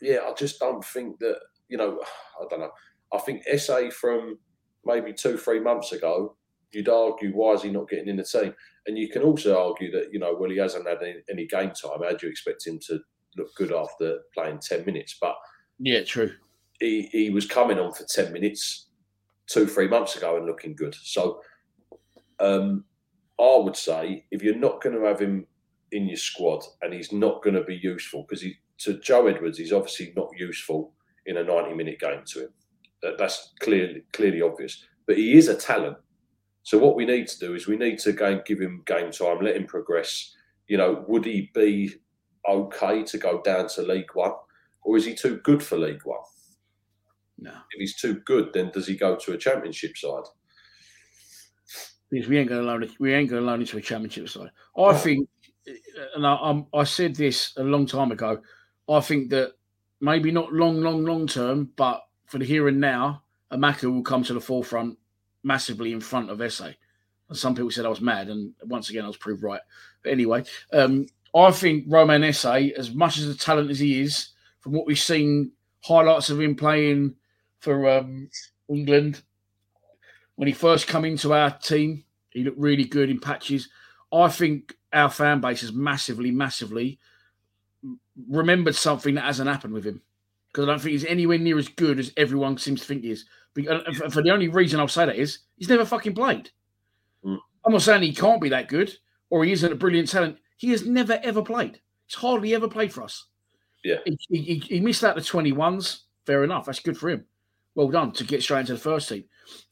yeah. I just don't think that you know. I don't know. I think Esse from maybe two, three months ago you'd argue why is he not getting in the team? And you can also argue that you know, well, he hasn't had any, any game time. How do you expect him to look good after playing ten minutes? But Yeah, true. he, he was coming on for 10 minutes two, three months ago and looking good. So um, I would say if you're not going to have him in your squad and he's not going to be useful, because he, to Joe Edwards, he's obviously not useful in a 90 minute game to him. That, that's clearly clearly obvious. But he is a talent. So what we need to do is we need to go and give him game time, let him progress. You know, would he be okay to go down to League One? Or is he too good for League One? No. If he's too good, then does he go to a championship side? Because we ain't going to loan it. We ain't going to loan it to a championship side. I think, and I, I'm, I said this a long time ago. I think that maybe not long, long, long term, but for the here and now, Emakhu will come to the forefront massively in front of Esse. And some people said I was mad, and once again, I was proved right. But anyway, um, I think Romain Esse, as much as a talent as he is, from what we've seen, highlights of him playing for um, England when he first come into our team, he looked really good in patches. I think our fan base has massively, massively remembered something that hasn't happened with him because I don't think he's anywhere near as good as everyone seems to think he is. And For for the only reason I'll say that is he's never fucking played. Mm. I'm not saying he can't be that good or he isn't a brilliant talent. He has never ever played. He's hardly ever played for us. Yeah. He, he, he missed out the 21s. Fair enough. That's good for him. Well done to get straight into the first team.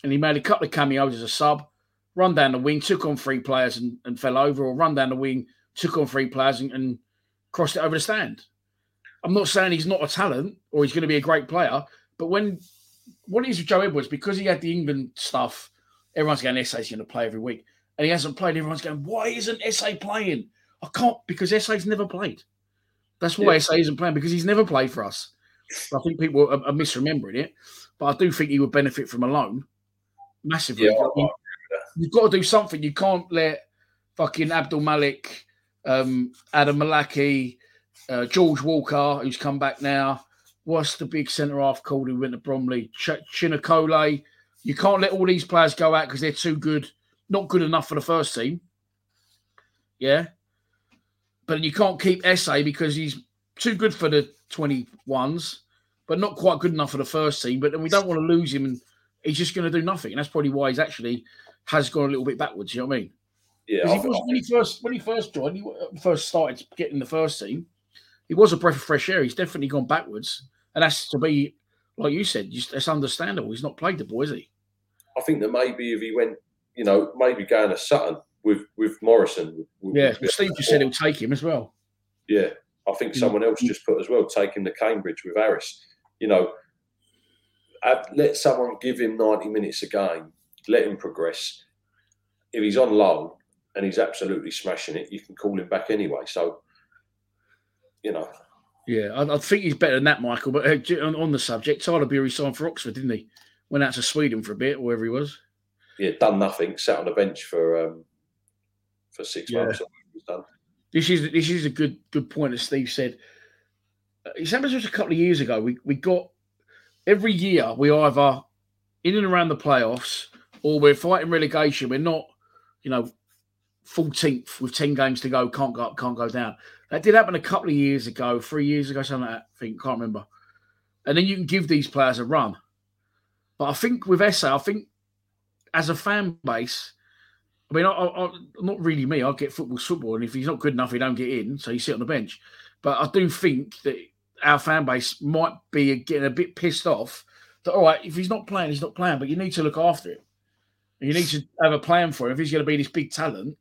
And he made a couple of cameos as a sub, run down the wing, took on three players and, and fell over, or run down the wing, took on three players and, and crossed it over the stand. I'm not saying he's not a talent or he's going to be a great player, but when what it is with Joe Edwards, because he had the England stuff, everyone's going, Esse's going to play every week. And he hasn't played. Everyone's going, why isn't Esse playing? I can't because Esse's never played. That's why Yeah. Esse isn't playing because he's never played for us. I think people are, are misremembering it, but I do think he would benefit from a loan massively. Yeah, I- you've got to do something. You can't let fucking Abdul Malik, um, Adam Malaki, uh, George Walker, who's come back now. What's the big centre half called who went to Bromley? Ch- Chinakole. You can't let all these players go out because they're too good, not good enough for the first team. Yeah. But you can't keep Esse because he's too good for the 21s, but not quite good enough for the first team. But then we don't want to lose him and he's just going to do nothing. And that's probably why he's actually has gone a little bit backwards. You know what I mean? Yeah, he was, when he first when he first joined, he first started getting the first team. He was a breath of fresh air. He's definitely gone backwards, and that's to be like you said. Just, that's understandable. He's not played the ball, is he? I think that maybe if he went, you know, maybe going to Sutton with with Morison. would- Yeah. be- Steve just said he'll take him as well. Yeah, I think Mm. someone else just put as well, take him to Cambridge with Harris. You know, let someone give him 90 minutes a game, let him progress. If he's on loan and he's absolutely smashing it, you can call him back anyway. So, you know, Yeah, I, I think he's better than that, Michael. But uh, on, on the subject, Tyler Burey signed for Oxford, didn't he? Went out to Sweden for a bit, wherever he was. yeah, done nothing, sat on the bench for um, for six Yeah. months. or whatever he's done. This is this is a good good point as Steve said. It happened just a couple of years ago. We we got every year we either in and around the playoffs or we're fighting relegation. We're not, you know, 14th with 10 games to go, can't go up, can't go down. That did happen a couple of years ago, three years ago, something like that. I think, can't remember. And then you can give these players a run. But I think with Esse, I think as a fan base, I mean, I, I, not really me. I get football's football, and if he's not good enough, he don't get in, so you sit on the bench. But I do think that our fan base might be getting a bit pissed off that all right, if he's not playing, he's not playing. But you need to look after him. You need to have a plan for him. If he's going to be this big talent,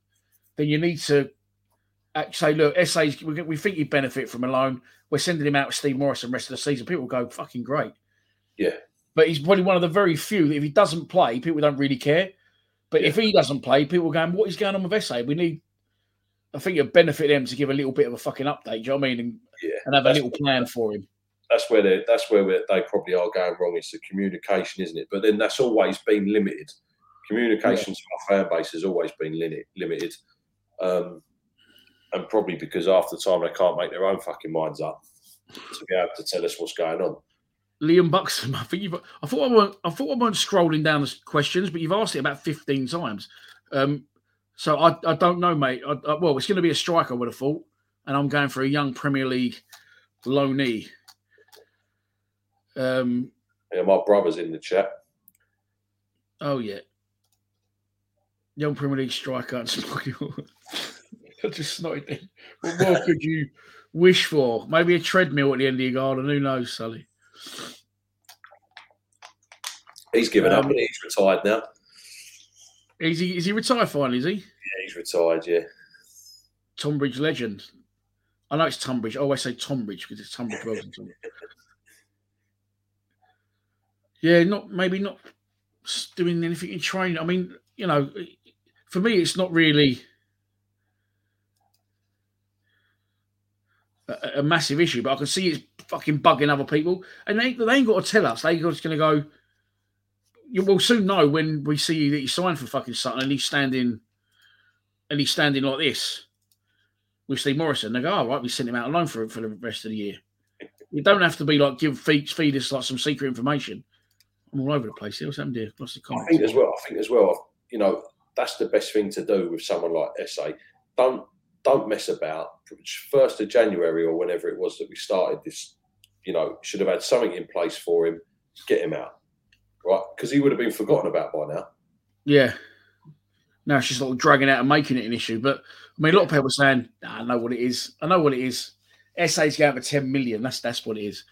then you need to say, look, Esse's, we, we think he'd benefit from a loan. We're sending him out with Steve Morison rest of the season. People go, fucking great. Yeah. But he's probably one of the very few that if he doesn't play, people don't really care. But if he doesn't play, people are going, what is going on with Esse? We need, I think it'd benefit them to give a little bit of a fucking update. Do you know what I mean? And, Yeah, and have a little plan for him. that's where they that's where they probably are going wrong. It's the communication, isn't it? But then that's always been limited. Communication to our fan base has always been limit, limited, um, and probably because half the time they can't make their own fucking minds up to be able to tell us what's going on. Liam Buxton. I think you've. I thought I weren't. I thought I weren't scrolling down the questions, but you've asked it about fifteen times. Um, so I, I don't know, mate. I, I, well, it's going to be a striker, I would have thought, and I'm going for a young Premier League loanee. Um, Yeah, my brother's in the chat. oh yeah, young Premier League striker. and I just snotted there. What more could you wish for? Maybe a treadmill at the end of your garden. Who knows, Sully? He's given up Um, and he's retired now. Is he? Is he retired finally? Is he? Yeah, he's retired. Yeah. Tonbridge legend. I know it's Tunbridge. I always say Tonbridge because it's Tunbridge Yeah, not maybe not doing anything in training. I mean, you know, for me, it's not really a, a massive issue, but I can see it's fucking bugging other people, and they they ain't got to tell us. They're just going to go. You will soon know when we see that he signed for fucking Sutton and he's standing, and he's standing like this with Steve Morison. They go, "All right, we sent him out alone for for the rest of the year." You don't have to be like give feed feed us like some secret information. I'm all over the place here. What's happened here? Lost the I think as well. I think as well. You know, that's the best thing to do with someone like Esse. Don't don't mess about. First of January or whenever it was that we started this, you know, should have had something in place for him. Get him out, right? Because he would have been forgotten about by now. Yeah. Now she's sort of dragging out and making it an issue. But I mean, a lot of people are saying, nah, I know what it is. I know what it is. Esse's going for 10 million. That's that's what it is.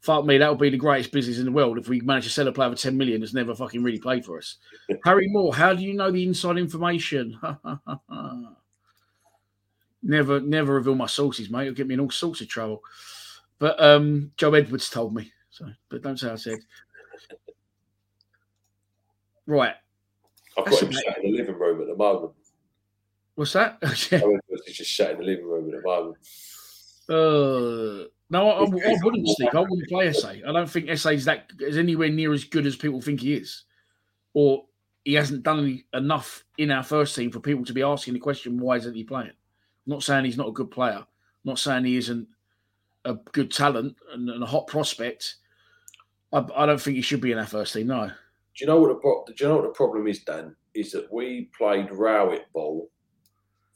Fuck me, that would be the greatest business in the world if we managed to sell a player for 10 million that's never fucking really played for us. Harry Moore, how do you know the inside information? never, never reveal my sources, mate. It'll get me in all sorts of trouble. But um, Joe Edwards told me. So, but don't say I said. Right. I've That's got him sat in the living room at the moment. What's that? Yeah. Joe just sat in the living room at the moment. Uh, no, I, I wouldn't stick. I wouldn't play Esse. I don't think Esse is that is anywhere near as good as people think he is, or he hasn't done any, enough in our first team for people to be asking the question, "Why isn't he playing?" I'm not saying he's not a good player. I'm not saying he isn't a good talent and, and a hot prospect. I, I don't think he should be in our first team. No. Do you know what the do you know what the problem is, Dan? Is that we played Rowett ball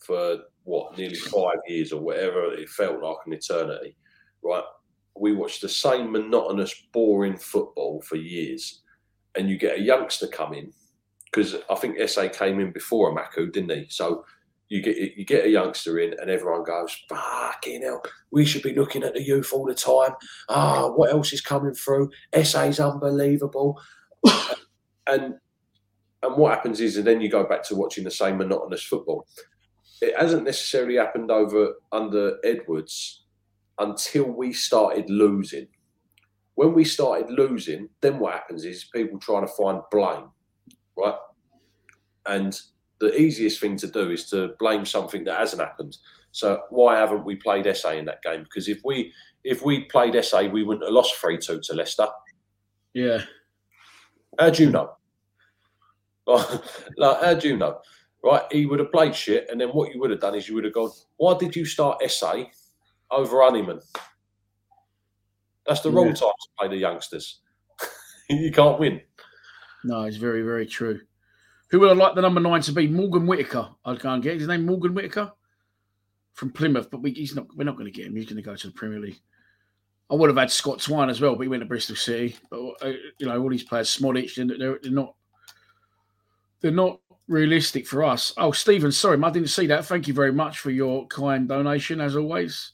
for what nearly five years or whatever it felt like an eternity, right? We watched the same monotonous, boring football for years, and you get a youngster come in because I think Esse came in before Emakhu, didn't he? So you get you get a youngster in, and everyone goes, "Fucking hell, we should be looking at the youth all the time." Ah, what else is coming through? Esse's unbelievable and and what happens is, and then you go back to watching the same monotonous football. It hasn't necessarily happened over under Edwards until we started losing. When we started losing, then what happens is people trying to find blame, right? And the easiest thing to do is to blame something that hasn't happened. So why haven't we played Esse in that game? Because if we if we played Esse, we wouldn't have lost three two to Leicester. Yeah. How do you know? Like, like, how do you know? Right, he would have played shit, and then what you would have done is you would have gone, "Why did you start Esse over Honeyman?" That's the wrong Yeah. time to play the youngsters. you can't win. No, it's very, very true. Who would I like the number nine to be? Morgan Whitaker. I'd go and get his name. Morgan Whitaker from Plymouth, but we, he's not. We're not going to get him. He's going to go to the Premier League. I would have had Scott Twine as well, but he went to Bristol City. But uh, you know, all these players, Smodic, they're, they're, not. They're not realistic for us. Oh, Stephen, sorry, I didn't see that. Thank you very much for your kind donation, as always.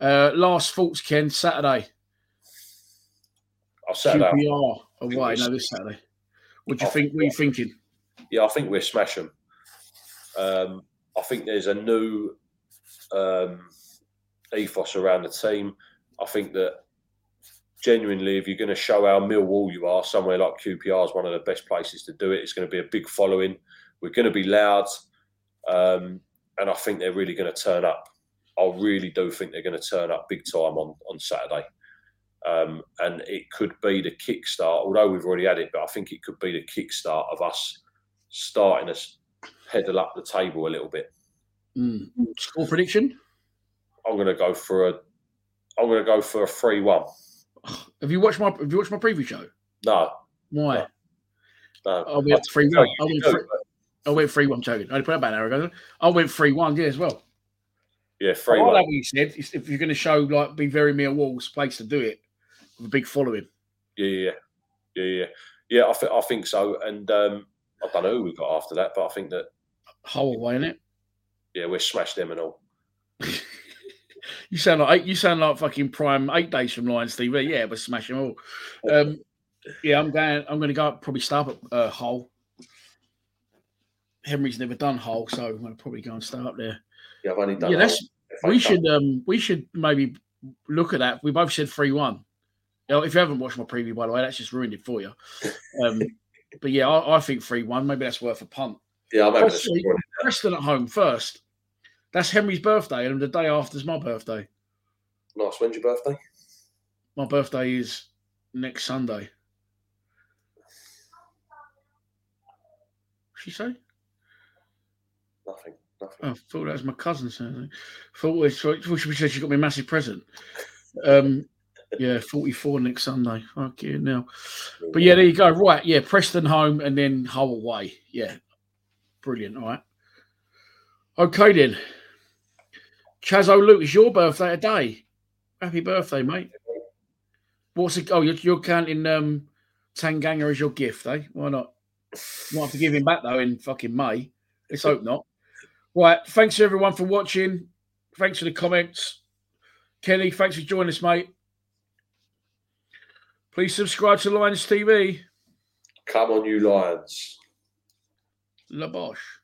Uh, last thoughts, Ken. Saturday. I'll set it out. QPR away. No, this Saturday. What do you think? What are you thinking? Yeah, I think we're smashing. Um, I think there's a new um, ethos around the team. I think that genuinely, if you're going to show how Millwall you are, somewhere like QPR is one of the best places to do it. It's going to be a big following. We're going to be loud, um, and I think they're really going to turn up. I really do think they're going to turn up big time on on Saturday. Um, and it could be the kickstart, although we've already had it, but I think it could be the kickstart of us starting us pedal up the table a little bit. Mm. Score prediction? I'm going to go for a, I'm going to go for a three-one. Have you watched my Have you watched my preview show? No, Why? no. I went three one. I went three. I went three one. Joking. I put about an hour ago. I went three one. Yeah, as well. Yeah, I three like one. what you said. If you're going to show like be very mere walls place to do it with a big following. Yeah, yeah, yeah, yeah, yeah. I think I think so. And um, I don't know who we got after that, but I think that Whole way in it. yeah, we're smashed them and all. You sound like you sound like fucking prime eight days from Lions TV. Yeah, we're smashing them all. Um, yeah, I'm going. I'm going to go up, probably start at uh, Hull. Henry's never done Hull, so I'm going to probably go and start up there. Yeah, I've only done. yeah, that's. We should. Um, we should maybe look at that. We both said three one. You know, if you haven't watched my preview, by the way, that's just ruined it for you. Um, but yeah, I, I think three one. Maybe that's worth a punt. Yeah, I'm Preston. Preston at home first. That's Henry's birthday, and the day after is my birthday. Nice. When's your birthday? My birthday is next Sunday. She say? Nothing. Nothing. Oh, I thought that was my cousin saying. Thought, she said she got me a massive present. Um, yeah, forty-four next Sunday. Fuck you now. But yeah, there you go. Right, yeah, Preston home and then Hull away. Yeah, brilliant. All right. Okay then. Chazo Luke, it's your birthday today. Happy birthday, mate. What's it? Oh, you're, you're counting um, Tanganga as your gift, eh? Why not? Might have to give him back though in fucking May. Let's hope not. Right. Thanks everyone for watching. Thanks for the comments. Kenny, thanks for joining us, mate. Please subscribe to Lions TV. Come on, you Lions. La Boche.